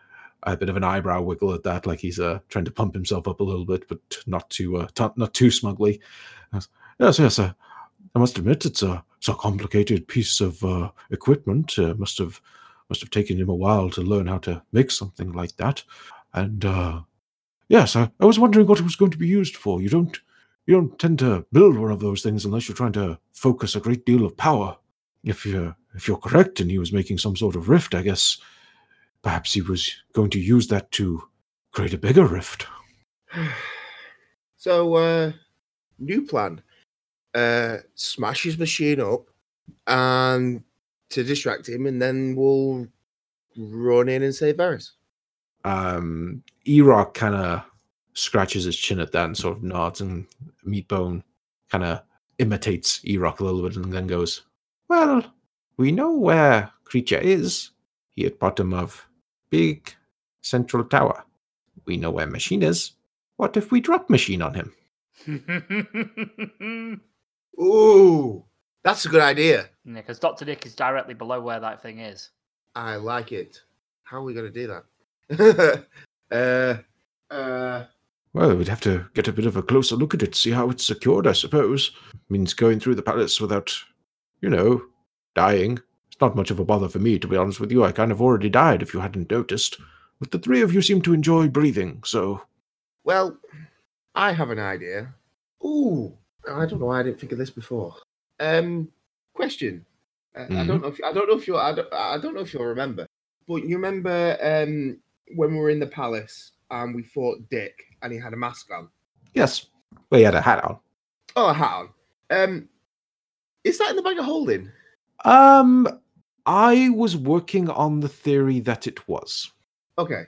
a bit of an eyebrow wiggle at that, like he's uh, trying to pump himself up a little bit, but not too, uh, t- not too smugly. Yes, yes, uh, I must admit it's a, it's a complicated piece of uh, equipment. Uh, must have, must have taken him a while to learn how to make something like that. And uh, yes, I, I was wondering what it was going to be used for. You don't, you don't tend to build one of those things unless you're trying to focus a great deal of power. If you're if you're correct and he was making some sort of rift, I guess perhaps he was going to use that to create a bigger rift. so, uh, new plan. Uh, smash his machine up and to distract him, and then we'll run in and save Varys. Um, Erock kind of scratches his chin at that and sort of nods, and Meatbone kind of imitates Erock a little bit and then goes, Well, we know where creature is. He at bottom of big central tower. We know where machine is. What if we drop machine on him? Ooh, that's a good idea. Yeah, because Dr. Nick is directly below where that thing is. I like it. How are we going to do that? uh, uh, Well, we'd have to get a bit of a closer look at it, see how it's secured, I suppose. Means going through the palace without, you know, dying. It's not much of a bother for me, to be honest with you. I kind of already died if you hadn't noticed. But the three of you seem to enjoy breathing, so well, I have an idea. Ooh, I don't know why I didn't think of this before. Um, question. Uh, I don't know if I don't know if you I don't, I don't know if you'll remember, but you remember um when we were in the palace and we fought Dick and he had a mask on. Yes. Well, he had a hat on. Oh, a hat on. Um, is that in the bag of holding? Um, I was working on the theory that it was. Okay.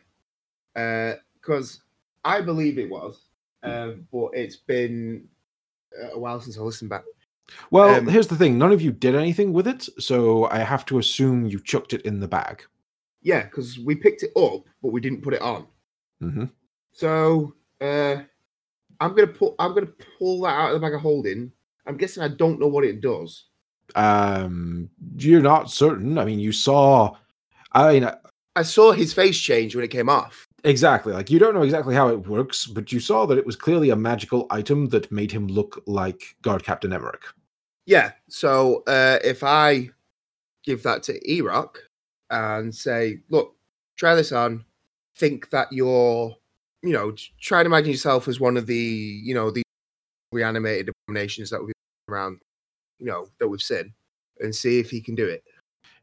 Uh because I believe it was, um, but it's been a while since I listened back. Well, Um, here's the thing: none of you did anything with it, so I have to assume you chucked it in the bag. Yeah, because we picked it up, but we didn't put it on. Mm-hmm. So uh, I'm gonna put I'm gonna pull that out of the bag of holding. I'm guessing I don't know what it does. Um, you're not certain. I mean, you saw. I mean, I saw his face change when it came off. exactly. Like you don't know exactly how it works, but you saw that it was clearly a magical item that made him look like Guard Captain Emmerich. Yeah. So uh, if I give that to Erock and say, "Look, try this on. Think that you're, you know, try to imagine yourself as one of the, you know, the reanimated abominations that we've around, you know, that we've seen, and see if he can do it."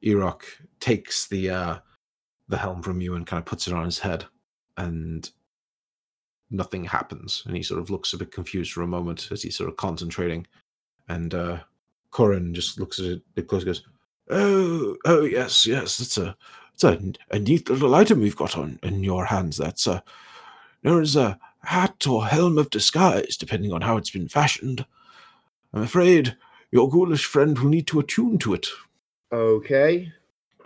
Erock takes the uh the helm from you and kind of puts it on his head, and nothing happens. And he sort of looks a bit confused for a moment as he's sort of concentrating. And uh Corin just looks at it bit close, goes, Oh, oh yes, yes. It's a, it's a, a neat little item you've got on in your hands. That's a, known as a hat or helm of disguise, depending on how it's been fashioned. I'm afraid your ghoulish friend will need to attune to it. Okay.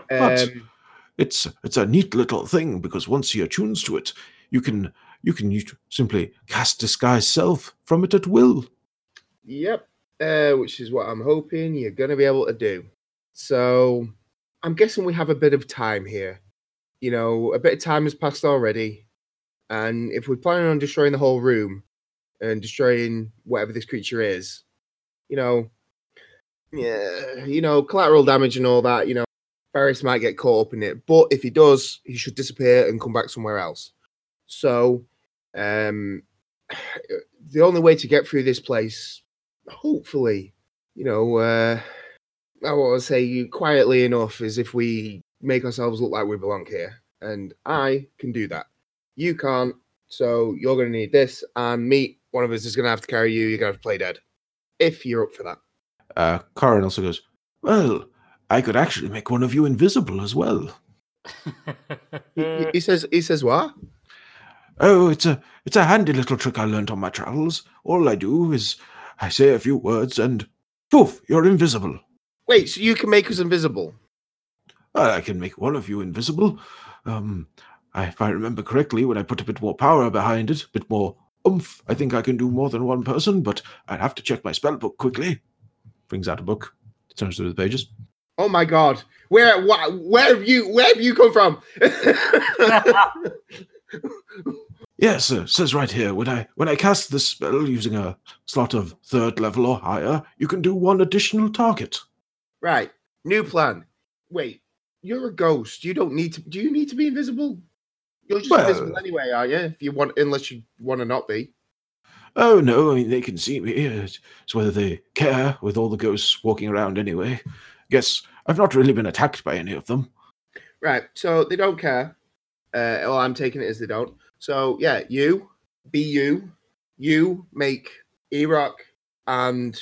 But- Um, It's it's a neat little thing because once he attunes to it, you can you can simply cast disguise self from it at will. Yep. Uh, which is what I'm hoping you're going to be able to do. So I'm guessing we have a bit of time here. You know, a bit of time has passed already. And if we're planning on destroying the whole room and destroying whatever this creature is, you know, yeah, you know, collateral damage and all that, you know, Varys might get caught up in it. But if he does, he should disappear and come back somewhere else. So, um, the only way to get through this place hopefully, you know, uh, I want to say you quietly enough is if we make ourselves look like we belong here. And I can do that. You can't. So you're going to need this. And me, one of us is going to have to carry you. You're going to have to play dead. If you're up for that. uh Corin also goes, Well, I could actually make one of you invisible as well. He, he- says, he says, what? Oh, it's a it's a handy little trick I learnt on my travels. All I do is I say a few words and poof, you're invisible. Wait, so you can make us invisible? I can make one of you invisible. Um, I, if I remember correctly, when I put a bit more power behind it, a bit more oomph, I think I can do more than one person, but I'd have to check my spell book quickly. Brings out a book, turns through the pages. Oh my god. Where wh- where have you where have you come from? Yes, uh, says right here when I when I cast this spell using a slot of third level or higher, you can do one additional target. right. New plan. Wait, you're a ghost. You don't need to do you need to be invisible? You're just Well- invisible anyway, are you? If you want unless you want to not be. Oh no, I mean they can see me. It's it's whether they care with all the ghosts walking around anyway. Guess I've not really been attacked by any of them. Right. So they don't care. Uh well I'm taking it as they don't. So yeah, you be you. You make Erock and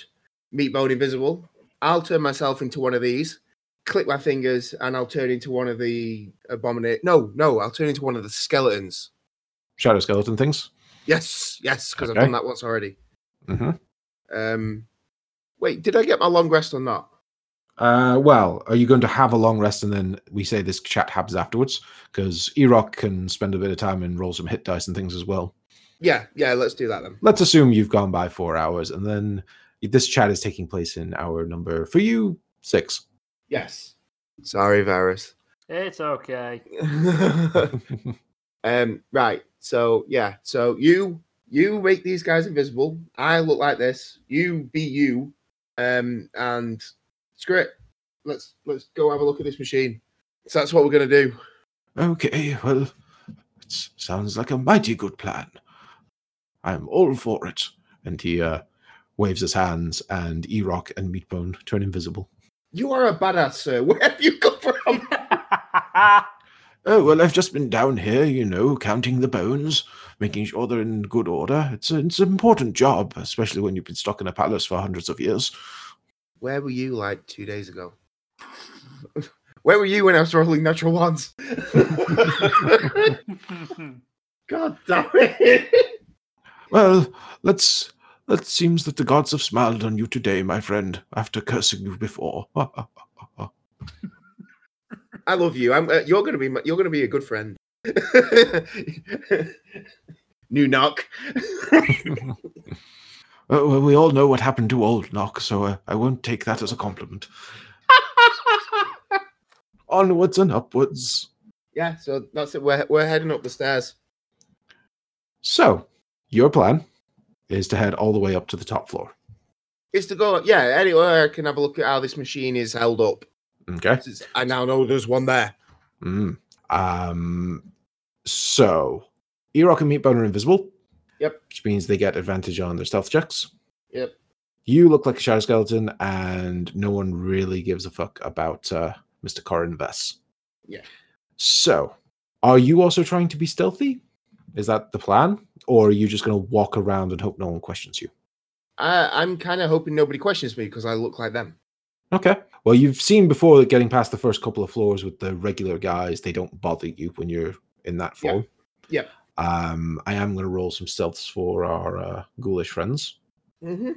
Meatbone invisible. I'll turn myself into one of these, click my fingers, and I'll turn into one of the abominate. No, no, I'll turn into one of the skeletons. Shadow skeleton things. Yes, yes, because Okay. I've done that once already. Mm-hmm. Um, wait, did I get my long rest or not? Uh, well, are you going to have a long rest and then we say this chat happens afterwards? Because Erock can spend a bit of time and roll some hit dice and things as well. Yeah, yeah, let's do that then. Let's assume you've gone by four hours and then this chat is taking place in hour number for you six. Yes. Sorry, Varus. It's okay. um, right. So yeah, so you you make these guys invisible. I look like this. You be you. Um, and screw it. Let's let's go have a look at this machine. So that's what we're gonna do. Okay, well, it sounds like a mighty good plan. I'm all for it. And he uh, waves his hands and Erock and Meatbone turn invisible. You are a badass, sir. Where have you come from? Oh, well, I've just been down here, you know, counting the bones, making sure they're in good order. It's, a, it's an important job, especially when you've been stuck in a palace for hundreds of years. Where were you like two days ago? Where were you when I was rolling natural ones? God damn it. Well, let's. It seems that the gods have smiled on you today, my friend, after cursing you before. I love you. I'm. Uh, you're gonna be. my- You're gonna be a good friend. New knock. Uh, well, we all know what happened to Old Knock, so uh, I won't take that as a compliment. Onwards and upwards. yeah. So that's it. We're we're heading up the stairs. So, your plan is to head all the way up to the top floor. Is to go. Yeah. Anyway, I can have a look at how this machine is held up. Okay. I now know there's one there. Mm. Um. So, Erock and Meatbone are invisible. Yep. Which means they get advantage on their stealth checks. Yep. You look like a shadow skeleton, and no one really gives a fuck about uh, Mr. Corin Vess. Yeah. So, are you also trying to be stealthy? Is that the plan, or are you just going to walk around and hope no one questions you? I, I'm kind of hoping nobody questions me because I look like them. Okay. Well, you've seen before that getting past the first couple of floors with the regular guys, they don't bother you when you're in that Yeah. form. Yeah. Um, I am going to roll some stealths for our uh, ghoulish friends. Mm-hmm.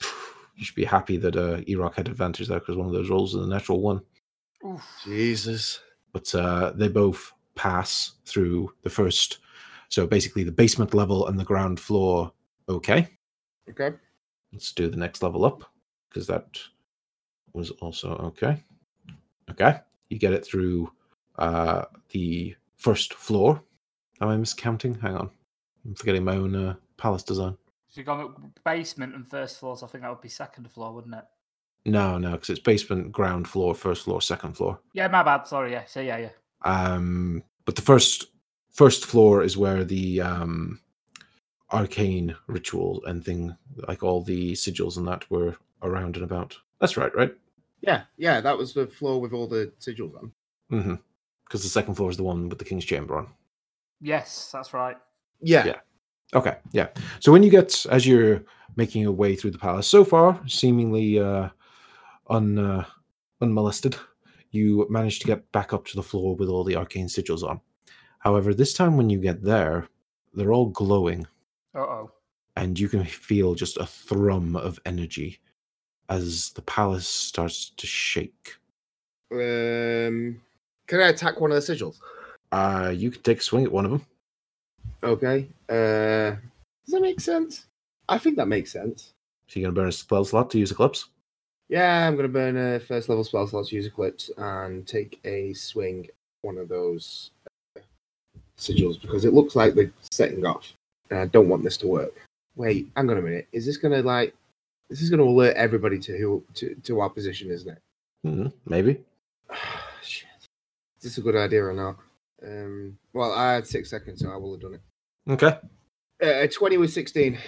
You should be happy that uh, Erock had advantage there because one of those rolls is a natural one. Oof. Jesus. But uh, they both pass through the first. So basically, the basement level and the ground floor. Okay. Okay. Let's do the next level up because that was also okay. Okay. You get it through uh, the first floor. Am I miscounting? Hang on. I'm forgetting my own uh, palace design. So you got basement and first floors. I think that would be second floor, wouldn't it? No, no, because it's basement, ground floor, first floor, second floor. Yeah, my bad. Sorry. Yeah. So yeah, yeah. Um, but the first first floor is where the um, arcane ritual and thing, like all the sigils and that, were around and about. That's right, right? Yeah. Yeah. That was the floor with all the sigils on. Mm-hmm. Because the second floor is the one with the king's chamber on. Yes, that's right. Yeah. Yeah. Okay, yeah. So when you get as you're making your way through the palace, so far seemingly uh, un uh, unmolested, you manage to get back up to the floor with all the arcane sigils on. However, this time when you get there, they're all glowing. Uh oh. and you can feel just a thrum of energy as the palace starts to shake. Um, can I attack one of the sigils? Uh, you can take a swing at one of them. Okay. Uh, does that make sense? I think that makes sense. So you're gonna burn a spell slot to use Eclipse. Yeah, I'm gonna burn a first level spell slot to use Eclipse, and take a swing at one of those uh, sigils because it looks like they're setting off, and I don't want this to work. Wait, hang on a minute. Is this gonna like? This is gonna alert everybody to who to, to our position, isn't it? Mhm, maybe. Shit. Is this a good idea or not? Um, well, I had six seconds, so I will have done it. Okay. Uh, 20 with 16.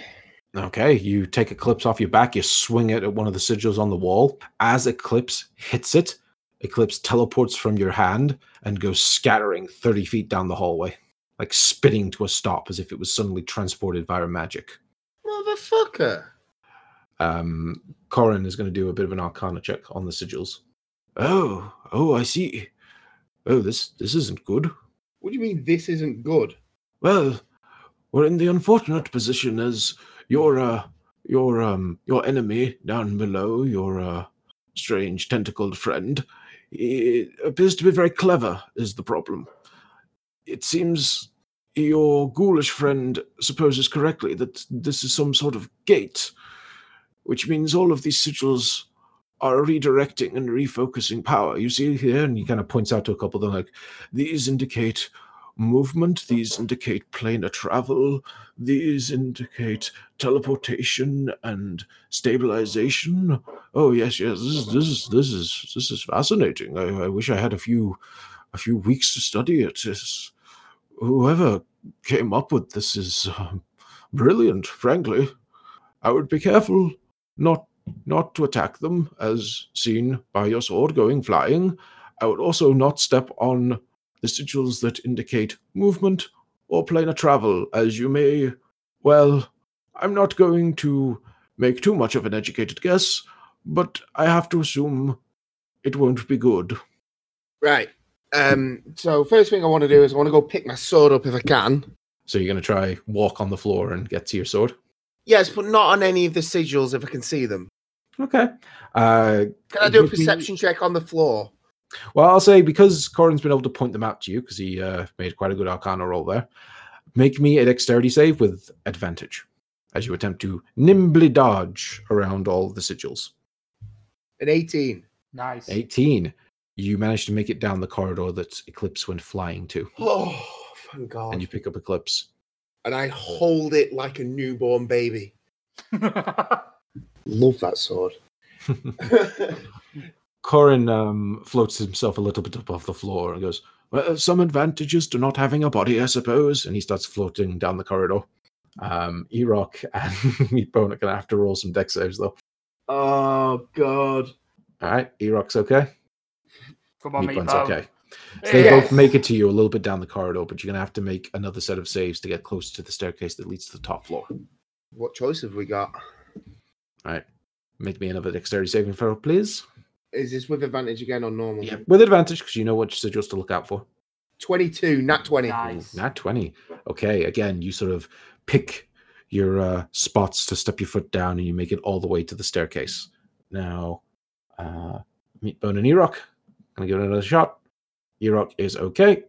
Okay, you take a Eclipse off your back, you swing it at one of the sigils on the wall. As Eclipse hits it, Eclipse teleports from your hand and goes scattering 30 feet down the hallway, like spitting to a stop as if it was suddenly transported via magic. Motherfucker. Um, Corin is going to do a bit of an arcana check on the sigils. Oh, oh, I see. Oh, this this isn't good. What do you mean this isn't good? Well, we're in the unfortunate position as your uh your um your enemy down below, your uh strange tentacled friend, he appears to be very clever is the problem. It seems your ghoulish friend supposes correctly that this is some sort of gate, which means all of these sigils are redirecting and refocusing power. You see here, and he kind of points out to a couple of them like these indicate movement, these indicate planar travel, these indicate teleportation and stabilization. Oh yes, yes, this is this is this is this is fascinating. I, I wish I had a few a few weeks to study it. It's- whoever came up with this is um, brilliant, frankly. I would be careful not not to attack them, as seen by your sword going flying. I would also not step on the sigils that indicate movement or planar travel, as you may. Well, I'm not going to make too much of an educated guess, but I have to assume it won't be good. Right. Um, so first thing I want to do is I want to go pick my sword up if I can. So you're going to try walk on the floor and get to your sword. Yes, but not on any of the sigils if I can see them. Okay. Uh, Can I do a Give me- perception check on the floor? Well, I'll say because Corin's been able to point them out to you because he uh, made quite a good Arcana roll there. Make me a dexterity save with advantage as you attempt to nimbly dodge around all the sigils. An 18. Nice. 18. You manage to make it down the corridor that Eclipse went flying to, Oh, thank God. and you pick up Eclipse. and I hold it like a newborn baby. Love that sword. Corin um, floats himself a little bit above the floor and goes, Well, some advantages to not having a body, I suppose. And he starts floating down the corridor. Um, Erock and Meatbone are going to have to roll some dex saves, though. oh God. All right, Erock's okay. Come on, Meatbone's Meatbone. okay. So they Yes. both make it to you a little bit down the corridor, but you're going to have to make another set of saves to get close to the staircase that leads to the top floor. What choice have we got? All right, make me another dexterity saving throw, please. Is this with advantage again or normal? Yeah, with advantage because you know what sigils to look out for. 22, not 20. Nice. Not 20. Okay, again, you sort of pick your uh, spots to step your foot down and you make it all the way to the staircase. Now, uh, Meatbone and Erock, gonna give it another shot. Erock is okay.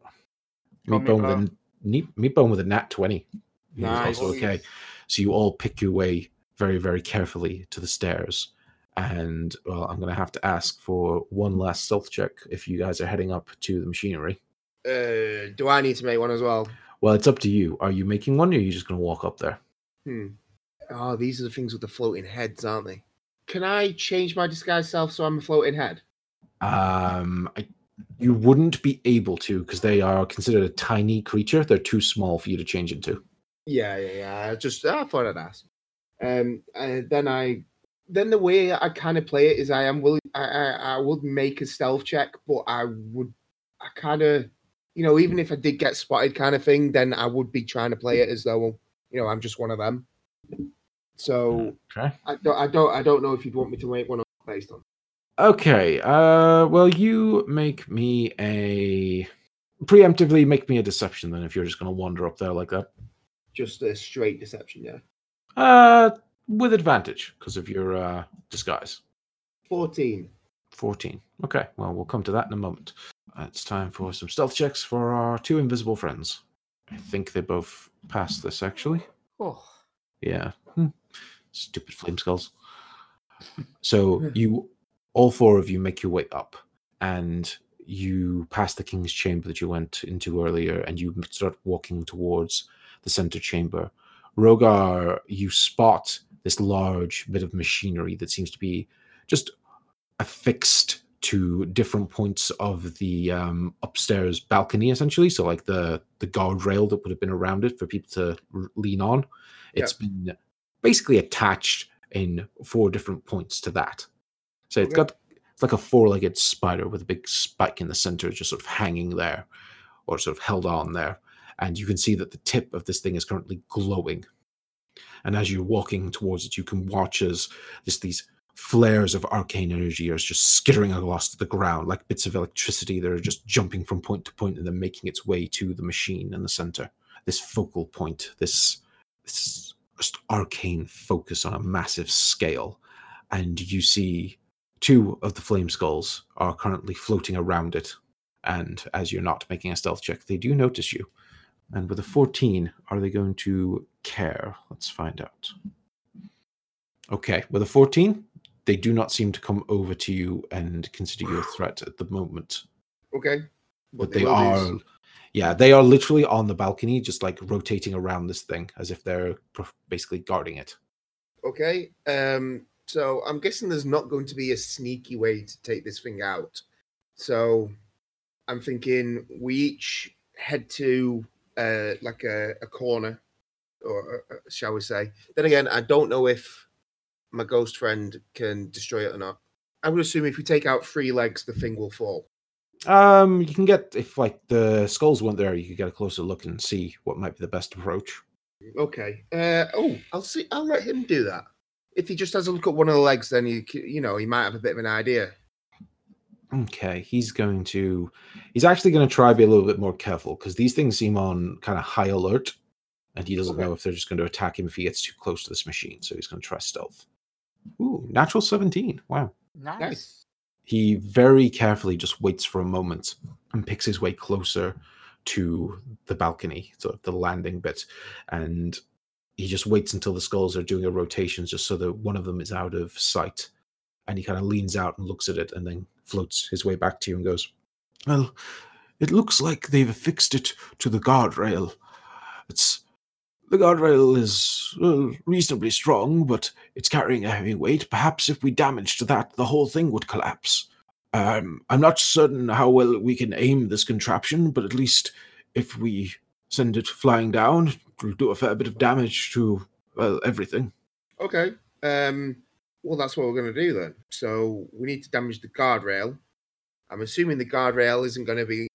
Meatbone with, a, Meatbone with a nat 20. He's Nice. also okay. So you all pick your way very, very carefully to the stairs. And, well, I'm going to have to ask for one last stealth check if you guys are heading up to the machinery. Uh, do I need to make one as well? Well, it's up to you. Are you making one or are you just going to walk up there? Hmm. Oh, these are the things with the floating heads, aren't they? Can I change my disguise self so I'm a floating head? Um, I, you wouldn't be able to because they are considered a tiny creature. They're too small for you to change into. Yeah, yeah, yeah. I just I thought I'd ask. Um, and then I, then the way I kind of play it is I am willing. I, I I would make a stealth check, but I would, I kind of, you know, even if I did get spotted, kind of thing, then I would be trying to play it as though, you know, I'm just one of them. So Okay. I don't, I don't, I don't know if you'd want me to make one based on. Okay. Uh, well, you make me a preemptively make me a deception then if you're just going to wander up there like that. Just a straight deception, yeah. Uh, with advantage because of your uh, disguise. 14. 14. Okay, well, we'll come to that in a moment. Uh, It's time for some stealth checks for our two invisible friends. I think they both passed this, actually. Oh, Yeah. Hmm. Stupid flame skulls. So you, all four of you, make your way up, and you pass the king's chamber that you went into earlier, and you start walking towards the center chamber. Rogar, you spot this large bit of machinery that seems to be just affixed to different points of the um, upstairs balcony, essentially. So, like the the guardrail that would have been around it for people to r- lean on, it's been basically attached in four different points to that. So it's got it's like a four-legged spider with a big spike in the center, just sort of hanging there, or sort of held on there. And you can see that the tip of this thing is currently glowing. And as you're walking towards it, you can watch as just these flares of arcane energy are just skittering across the ground like bits of electricity that are just jumping from point to point and then making its way to the machine in the center. This focal point, this this arcane focus on a massive scale. And you see two of the flame skulls are currently floating around it. And as you're not making a stealth check, they do notice you. And with a 14, are they going to care? Let's find out. Okay, with a 14, they do not seem to come over to you and consider you a threat at the moment. Okay. But they will do are, s- yeah, they are literally on the balcony, just like rotating around this thing as if they're basically guarding it. Okay. Um, so I'm guessing there's not going to be a sneaky way to take this thing out. So I'm thinking we each head to uh, like a, a corner, or uh, shall we say? Then again, I don't know if my ghost friend can destroy it or not. I would assume if we take out three legs, the thing will fall. Um, you can get if like the skulls weren't there, you could get a closer look and see what might be the best approach. Okay. Uh, oh, I'll see. I'll let him do that. If he just has a look at one of the legs, then he, you know, he might have a bit of an idea. Okay, he's going to. He's actually going to try be a little bit more careful because these things seem on kind of high alert, and he doesn't Okay. know if they're just going to attack him if he gets too close to this machine. So he's going to try stealth. Ooh, natural seventeen! Wow. nice. Nice. He very carefully just waits for a moment and picks his way closer to the balcony, sort of the landing bit, and he just waits until the skulls are doing a rotation just so that one of them is out of sight. And he kind of leans out and looks at it and then floats his way back to you and goes, Well, it looks like they've affixed it to the guardrail. It's the guardrail is well, reasonably strong, but it's carrying a heavy weight. Perhaps if we damaged that, the whole thing would collapse. Um, I'm not certain how well we can aim this contraption, but at least if we send it flying down, it'll do a fair bit of damage to well everything. Okay. Um, well, that's what we're going to do then. So we need to damage the guardrail. I'm assuming the guardrail isn't going to be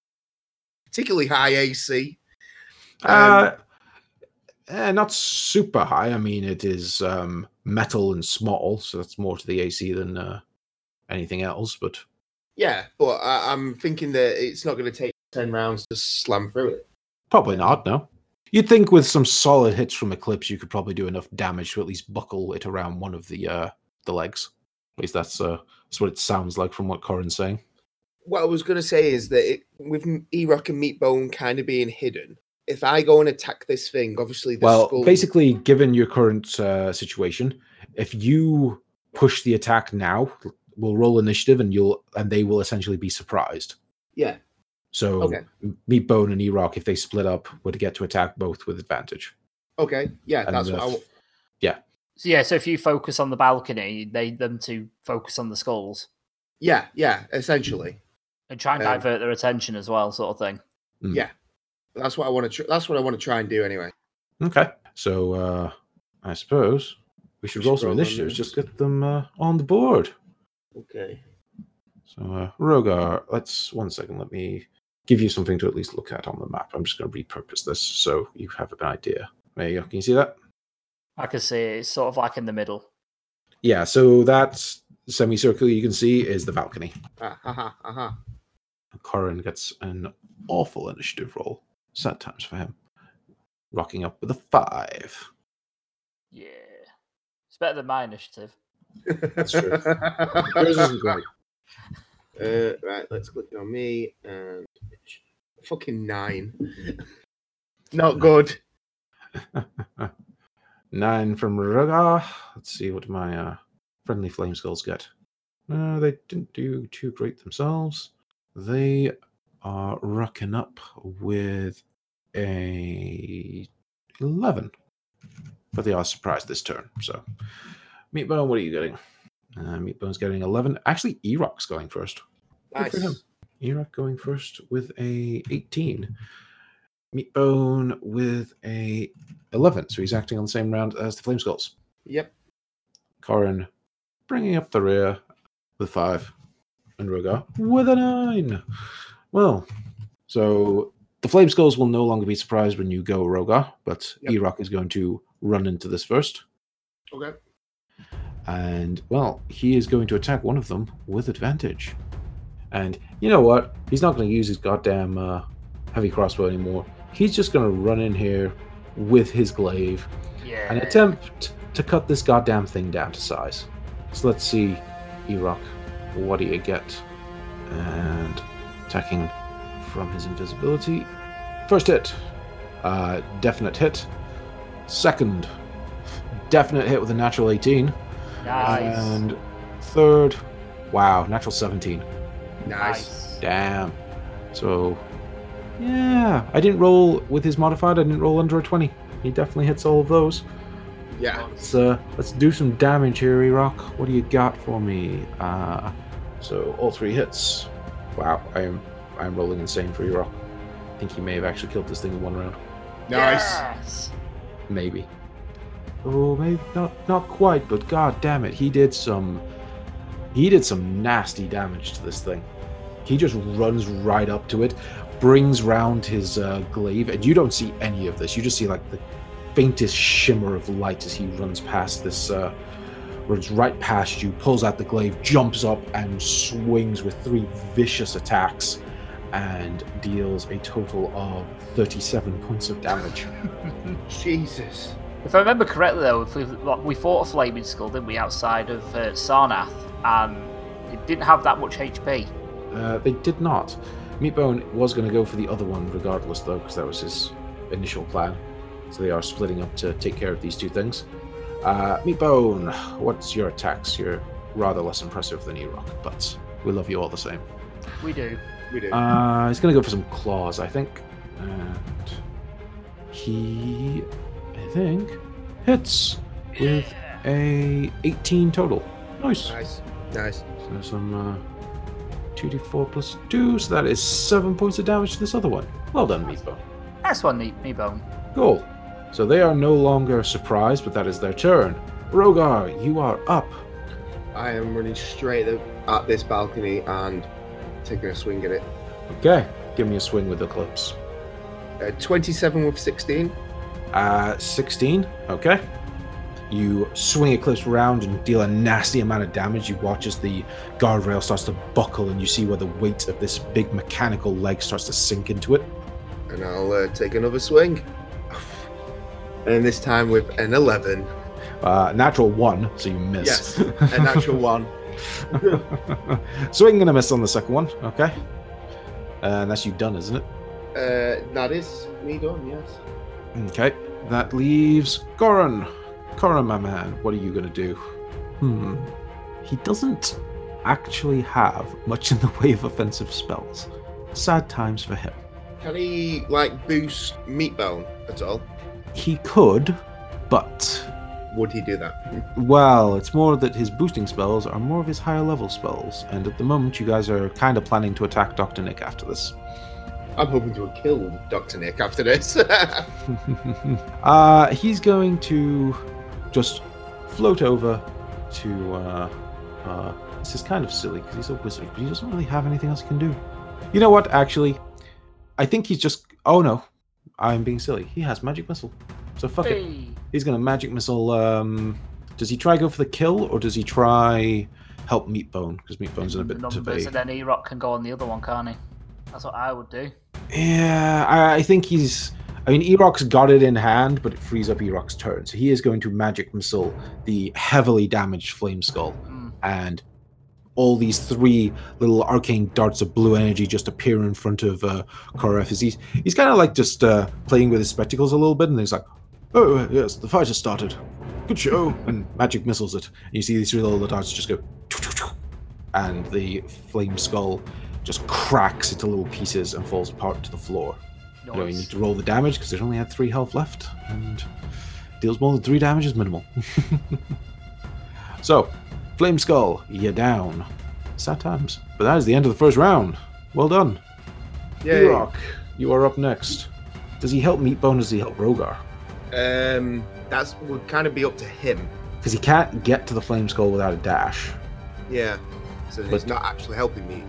particularly high AC. Uh, eh, not super high. I mean, it is um, metal and small, so that's more to the AC than uh, anything else. But Yeah, but I, I'm thinking that it's not going to take 10 rounds to slam through it. probably not. No, you'd think with some solid hits from Eclipse, you could probably do enough damage to at least buckle it around one of the uh, the legs. At least that's uh, that's what it sounds like from what Corin's saying. What I was going to say is that it, with E-Rock and Meatbone kind of being hidden, if I go and attack this thing, obviously the well, skull... basically, given your current uh, situation, if you push the attack now, we'll roll initiative, and you'll and they will essentially be surprised. Yeah, So Okay. Meatbone and E-Rock, if they split up, would get to attack both with advantage. okay. Yeah, And that's the what I... f- w- So yeah, so if you focus on the balcony, they them to focus on the skulls Yeah, yeah, essentially. and try and Um, divert their attention as well, sort of thing. Mm. Yeah. That's what I want to. Tr- that's what I want to try and do anyway. Okay. So uh I suppose we should roll some roll initiatives, just get them uh, on the board. Okay. So uh Rogar, let's one second, let me give you something to at least look at on the map. I'm just gonna repurpose this so you have an idea. There you go. Can you see that? I can see it. it's sort of like in the middle. Yeah, so that semicircle you can see is the balcony. Ah, haha, aha. Corin gets an awful initiative roll. Sad times for him. Rocking up with a five. Yeah. It's better than my initiative. That's true. Yours isn't great. Uh, right, let's click on me and fucking nine. Not good. Nine from Rogar. Let's see what my uh, friendly flame skulls get. Uh, they didn't do too great themselves. They are rocking up with a 11. But they are surprised this turn. So, Meatbone, what are you getting? Uh, Meatbone's getting 11. Actually, Eroc's going first. Good for him. Nice. Erock going first with a 18. Meatbone with a 11. So he's acting on the same round as the Flame Skulls. Yep. Corin bringing up the rear with five. And Rogar with a nine. Well, so the Flame Skulls will no longer be surprised when you go Rogar, but Yep. Erock is going to run into this first. Okay. And, well, he is going to attack one of them with advantage. And you know what? He's not going to use his goddamn uh, heavy crossbow anymore. He's just going to run in here with his glaive Yeah. and attempt to cut this goddamn thing down to size. So let's see, Erock, what do you get? And attacking from his invisibility. First hit, uh, definite hit. Second, definite hit with a natural 18. Nice. And third, wow, natural 17. Nice. Damn. So, yeah, I didn't roll with his modified. I didn't roll under a 20. He definitely hits all of those. Yeah. Let's uh, let's do some damage here, Erock. What do you got for me? Uh, so all three hits. Wow, I am I am rolling insane for Erock. I think he may have actually killed this thing in one round. Nice. Yes. Maybe. Oh, maybe not not quite, but god damn it, he did some he did some nasty damage to this thing. He just runs right up to it, brings round his uh, glaive, and you don't see any of this. You just see like the faintest shimmer of light as he runs past this, uh, runs right past you, pulls out the glaive, jumps up, and swings with three vicious attacks, and deals a total of 37 points of damage. Jesus. If I remember correctly, though, if we, we fought a flaming skull, didn't we, outside of uh, Sarnath, and it didn't have that much HP. Uh, they did not. Meatbone was going to go for the other one regardless, though, because that was his initial plan. So they are splitting up to take care of these two things. Uh, Meatbone, what's your attacks? You're rather less impressive than Erock, but we love you all the same. We do. We do. Uh, he's going to go for some claws, I think. And he, I think, hits with a 18 total. Nice. nice. Nice. So some uh, 2d4 plus 2, so that is 7 points of damage to this other one. Well done, Meatbone. That's one, me, me bone. Cool. So they are no longer surprised, but that is their turn. Rogar, you are up. I am running straight at at this balcony and taking a swing at it. Okay, give me a swing with Eclipse. Uh, 27 with 16. Uh, 16. Okay. You swing Eclipse round and deal a nasty amount of damage. You watch as the guardrail starts to buckle, and you see where the weight of this big mechanical leg starts to sink into it. And I'll uh, take another swing. And this time with an 11. Uh, natural one, so you miss. Yes, a natural one. Swing and a miss on the second one. Okay. And that's you done, isn't it? Uh, that is me done, yes. Okay. That leaves Goran. Goran, my man, what are you going to do? Hmm. He doesn't actually have much in the way of offensive spells. Sad times for him. Can he, like, boost Meatbone at all? He could, but Would he do that? Well, it's more that his boosting spells are more of his higher level spells, and at the moment you guys are kind of planning to attack Dr. Nick after this. I'm hoping to kill Dr. Nick after this. uh, he's going to just float over to. Uh, uh, this is kind of silly because he's a wizard, but he doesn't really have anything else he can do. You know what? Actually, I think he's just. Oh no, I'm being silly. He has magic missile, so fuck it. He's gonna magic missile. Um, does he try go for the kill or does he try help Meatbone? Because Meatbone's in a bit of numbers, a. and then E-Rock can go on the other one, can't he? That's what I would do. Yeah, I, I think he's. I mean, Eroc's got it in hand, but it frees up Eroc's turn. So he is going to magic missile the heavily damaged Flame Skull. Mm. And all these three little arcane darts of blue energy just appear in front of uh, Koref. He's, he's kind of like just uh, playing with his spectacles a little bit, and he's like, Oh, yes, the fight has started. Good show. and magic missiles it. And you see these three little darts just go, and the Flame Skull just cracks into little pieces and falls apart to the floor. You know, you need to roll the damage because it only had three health left, and deals more than three damage is minimal. so, Flame Skull, you're down. Sad times. But that is the end of the first round. Well done. Yeah. Erock, you are up next. Does he help Meatbone? Does he help Rogar? Um, that's would kind of be up to him. Because he can't get to the Flame Skull without a dash. Yeah. So But- he's not actually helping me.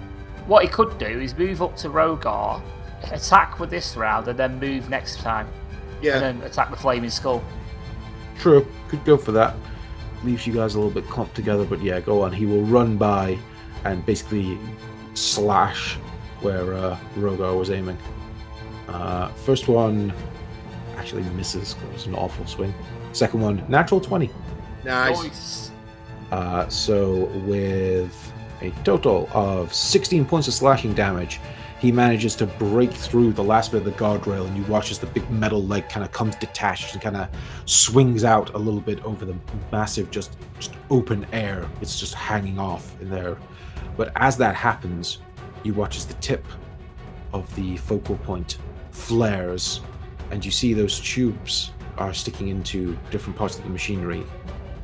What he could do is move up to Rogar, attack with this round, and then move next time, Yeah. and then attack the flaming skull. True, could go for that. Leaves you guys a little bit clumped together, but yeah, go on. He will run by and basically slash where uh, Rogar was aiming. Uh, first one actually misses 'cause it was an awful swing. Second one, natural 20. nice. Nice. Uh, so with a total of 16 points of slashing damage, he manages to break through the last bit of the guardrail, and you watch as the big metal leg kind of comes detached and kind of swings out a little bit over the massive, just just open air. It's just hanging off in there. But as that happens, you watch as the tip of the focal point flares, and you see those tubes are sticking into different parts of the machinery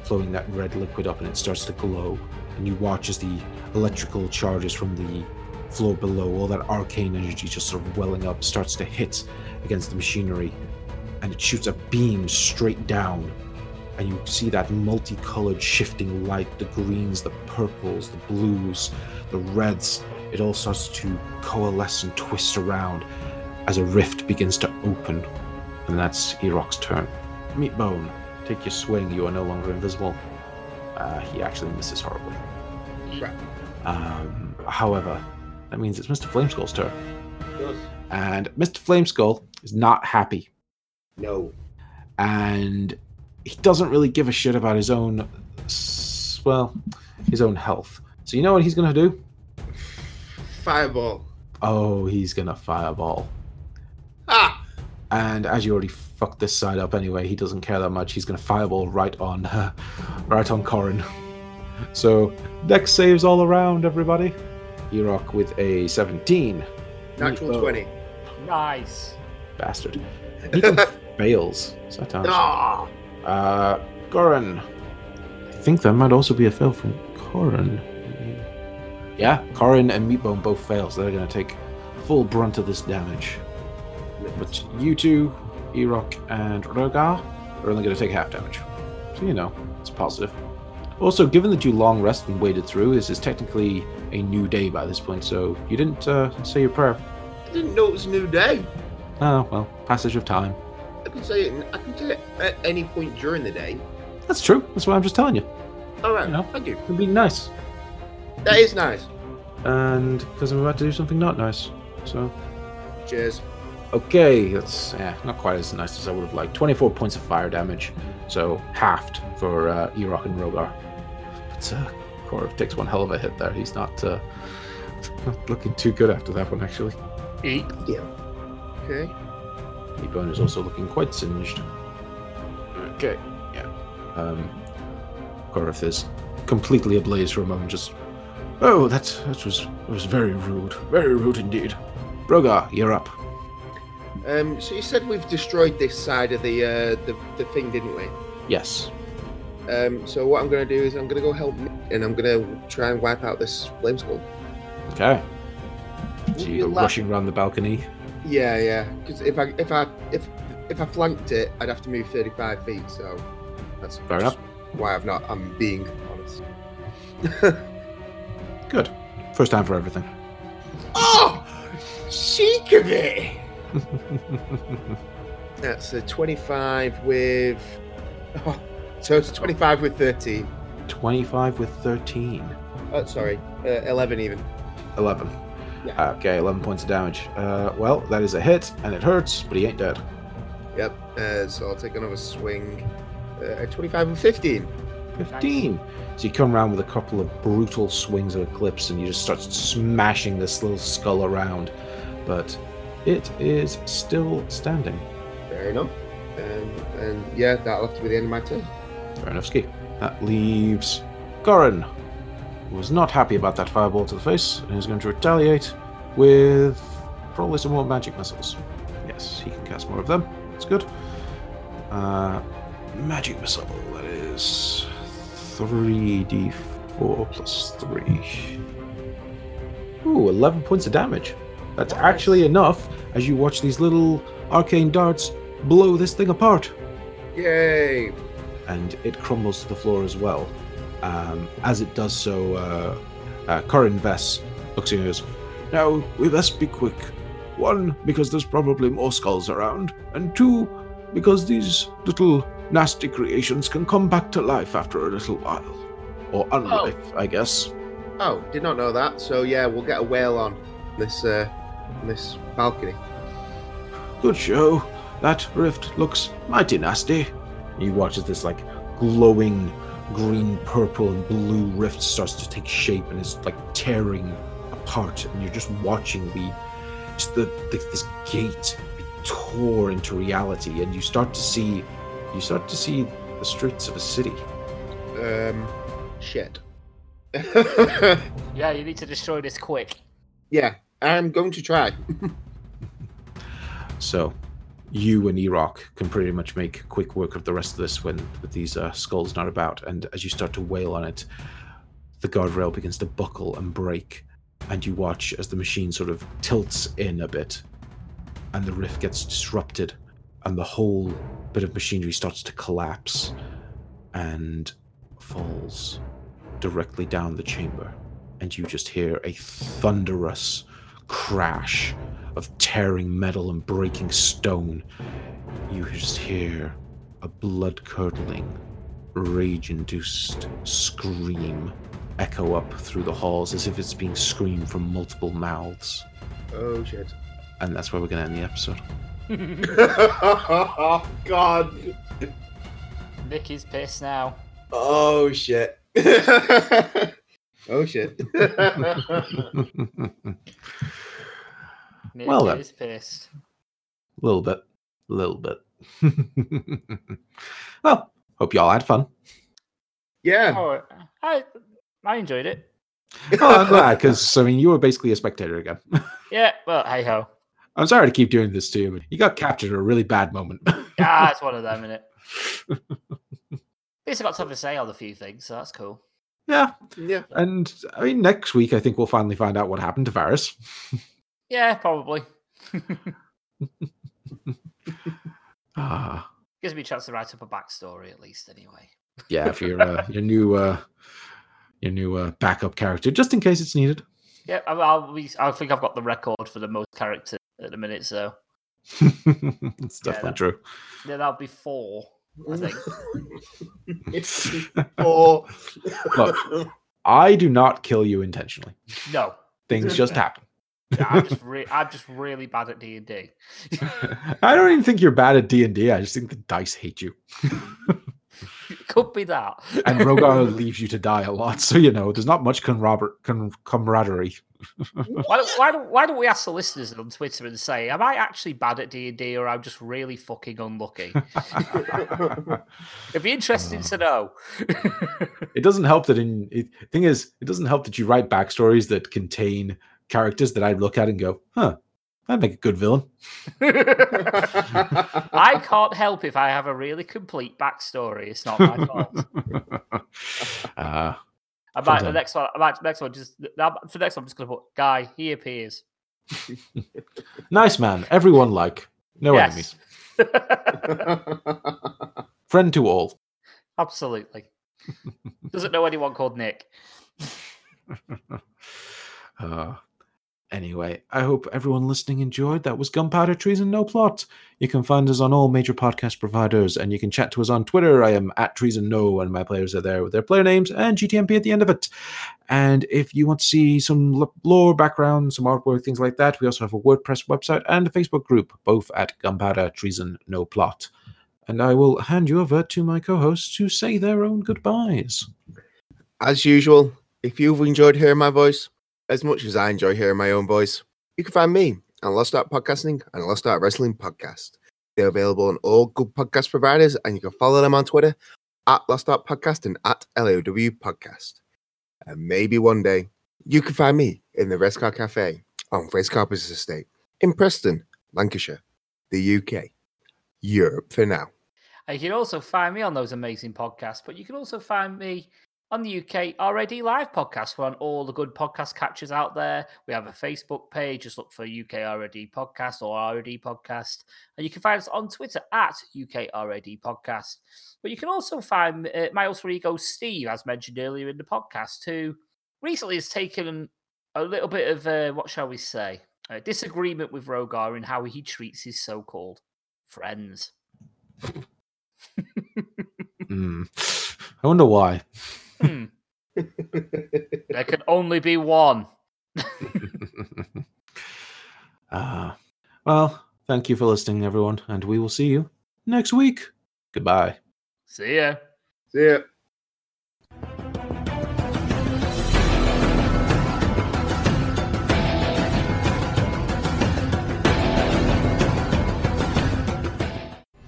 flowing that red liquid up and it starts to glow. And you watch as the electrical charges from the floor below, all that arcane energy just sort of welling up, starts to hit against the machinery. And it shoots a beam straight down. And you see that multicolored shifting light the greens, the purples, the blues, the reds. It all starts to coalesce and twist around as a rift begins to open. And that's Eroc's turn. Meatbone, take your swing. You are no longer invisible. Uh, he actually misses horribly. Right. Um, however, that means it's Mr. Flameskull's turn. And Mr. Flameskull is not happy. No. And he doesn't really give a shit about his own, well, his own health. So you know what he's going to do? Fireball. Oh, he's going to fireball. Ah! And as you already fucked this side up anyway, he doesn't care that much. He's going to fireball right on, right on Corin. So dex saves all around, everybody. Erock with a 17. Natural Meatbone. 20. Nice. Bastard. Meatbone fails. Satan. Ah! Uh, Corin. I think that might also be a fail from Corin. Yeah, Corin and Meatbone both fail, so they're going to take full brunt of this damage. But you two, Erock and Rogar, are only going to take half damage. So, you know, it's positive. Also, given that you long rest and waded through, this is technically a new day by this point, so you didn't uh, say your prayer. I didn't know it was a new day. Oh, well, passage of time. I can say it. I can say it at any point during the day. That's true. That's why I'm just telling you. All right. You know. Thank you. I'm being nice. That is nice. And because I'm about to do something not nice. So, Cheers. okay, that's yeah, not quite as nice as I would have liked. 24 points of fire damage, so halved for uh, Erok and Rogar. But uh, Korov takes one hell of a hit there. He's not, uh, not looking too good after that one, actually. Eight. Yeah. Okay. Meatbone is also looking quite singed. Okay, yeah. Um, Korov is completely ablaze for a moment, just. Oh, that, that was was very rude. Very rude indeed. Brogar, you're up. Um. So you said we've destroyed this side of the uh the, the thing, didn't we? Yes. Um. So what I'm gonna do is I'm gonna go help Nick, and I'm gonna try and wipe out this flame skull. Okay. So you go rushing around the balcony. Yeah, yeah. Because if I if I if if I flanked it, I'd have to move 35 feet. So that's Fair enough. Why I've not. I'm being honest. Good. First time for everything. oh, chic of it. That's a 25 with. Oh, so it's 25 with 13. 25 with 13. Oh, sorry, uh, 11 even. 11. Yeah. Okay, 11 points of damage. Uh, well, that is a hit, and it hurts, but he ain't dead. Yep. Uh, so I'll take another swing. Uh, 25 and 15. 15. So you come around with a couple of brutal swings of Eclipse and you just start smashing this little skull around. But it is still standing. Fair enough. And, and yeah, that'll have to be the end of my turn. Fair enough, Ski. That leaves Goran, who was not happy about that fireball to the face and is going to retaliate with probably some more magic missiles. Yes, he can cast more of them. That's good. Uh, magic missile, that is 3d4 plus 3. Ooh, 11 points of damage. That's Nice. actually enough as you watch these little arcane darts blow this thing apart Yay! And it crumbles to the floor as well. Um, as it does so, uh, uh, Corin Vess looks at you and goes, Now, we best be quick. One, because there's probably more skulls around, and two, because these little nasty creations can come back to life after a little while. Or unlife, I guess. Oh, did not know that. So yeah, we'll get a whale on this uh, on this balcony. Good show. That rift looks mighty nasty. You watch as this like glowing green, purple, and blue rift starts to take shape and is like tearing apart, and you're just watching the just the, the this gate be tore into reality, and you start to see you start to see the streets of a city. Um, shit. Yeah, you need to destroy this quick. yeah, I'm going to try. So you and Erock can pretty much make quick work of the rest of this when with these uh, skulls not about. And as you start to wail on it, the guardrail begins to buckle and break, and you watch as the machine sort of tilts in a bit, and the rift gets disrupted, and the whole bit of machinery starts to collapse and falls directly down the chamber. And you just hear a thunderous crash of tearing metal and breaking stone. You just hear a blood curdling, rage induced scream echo up through the halls as if it's being screamed from multiple mouths. Oh shit. And that's where we're going to end the episode. oh god. Nick is pissed now. Oh shit. oh shit. Nick Well then. is pissed. A little bit. A little bit. well, hope y'all had fun. yeah. Oh, I I enjoyed it. Oh, I'm glad because I mean you were basically a spectator again. Yeah, well, hey ho. I'm sorry to keep doing this to you, but you got captured at a really bad moment. Ah, it's one of them, isn't it? At least I got something to say on a few things, so that's cool. yeah, Yeah. and I mean next week I think we'll finally find out what happened to Varys. Yeah, probably. Ah, Gives me a chance to write up a backstory at least, anyway. yeah, for your uh, your new uh, your new uh, backup character, just in case it's needed. Yeah, I, I'll be, I think I've got the record for the most character at the minute, so it's Yeah, definitely that- true. yeah, that'll be four. I think. it's four. Look. I do not kill you intentionally. No, Things just happen. Yeah, I'm just re- I'm just really bad at D and D. I don't even think you're bad at D and D. I just think the dice hate you, Could be that. and Rogar leaves you to die a lot. So you know, there's not much camarader- com- camaraderie. why, don't, why, don't, why don't we ask the listeners on Twitter and say, am I actually bad at D and D, or I'm just really fucking unlucky? It'd be interesting to know. it doesn't help that in it, thing is it doesn't help that you write backstories that contain characters that I look at and go, huh, that'd make a good villain. I can't help if I have a really complete backstory. It's not my fault. uh, I might the next one. I might the next one just for the next one. I'm just gonna put guy. He appears. nice man, everyone like, no Yes. enemies, friend to all. Absolutely. Doesn't know anyone called Nick. Uh, Anyway, I hope everyone listening enjoyed. That was Gunpowder Treason No Plot. You can find us on all major podcast providers, and you can chat to us on Twitter. I am at Treason No, and my players are there with their player names and GTMP at the end of it. And if you want to see some lore background, some artwork, things like that, we also have a WordPress website and a Facebook group, both at Gunpowder Treason No Plot. And I will hand you over to my co hosts to say their own goodbyes. As usual, if you've enjoyed hearing my voice, as much as I enjoy hearing my own voice, you can find me on Lost Art Podcasting and Lost Art Wrestling Podcast. They're available on all good podcast providers, and you can follow them on Twitter at Lost Art Podcast and at LOW Podcast. And maybe one day you can find me in the Rescar Cafe on Race Carpenter's Estate in Preston, Lancashire, the UK, Europe for now. You can also find me on those amazing podcasts, but you can also find me on the UK RAD Live podcast. We're on all the good podcast catchers out there. We have a Facebook page. Just look for UK RAD podcast or RAD podcast. And you can find us on Twitter at UK RAD podcast. But you can also find uh, my alter ego, Steve, as mentioned earlier in the podcast, who recently has taken a little bit of, uh, what shall we say, a disagreement with Rogar in how he treats his so called friends. mm. I wonder why. Hmm. there can only be one. uh, well, thank you for listening, everyone, and we will see you next week. Goodbye. See ya. See ya.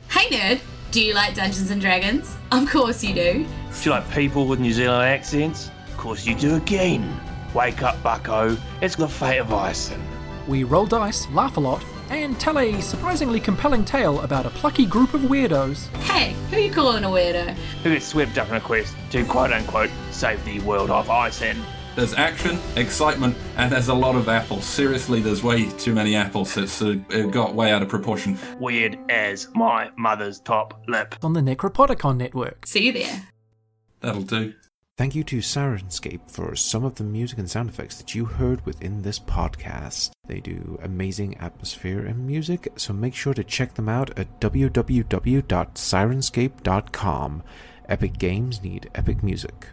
Hey nerd, do you like Dungeons and Dragons? Of course you do. Do you like people with New Zealand accents? Of course you do again. Wake up, bucko. It's the fate of Ison. We roll dice, laugh a lot, and tell a surprisingly compelling tale about a plucky group of weirdos. Hey, who are you calling a weirdo? Who gets swept up in a quest to quote unquote save the world of Ison. There's action, excitement, and there's a lot of apples. Seriously, there's way too many apples. It's uh, it got way out of proportion. Weird as my mother's top lip. On the Necropodicon network. See you there. That'll do. Thank you to Syrinscape for some of the music and sound effects that you heard within this podcast. They do amazing atmosphere and music, so make sure to check them out at www.syrinscape.com. Epic games need epic music.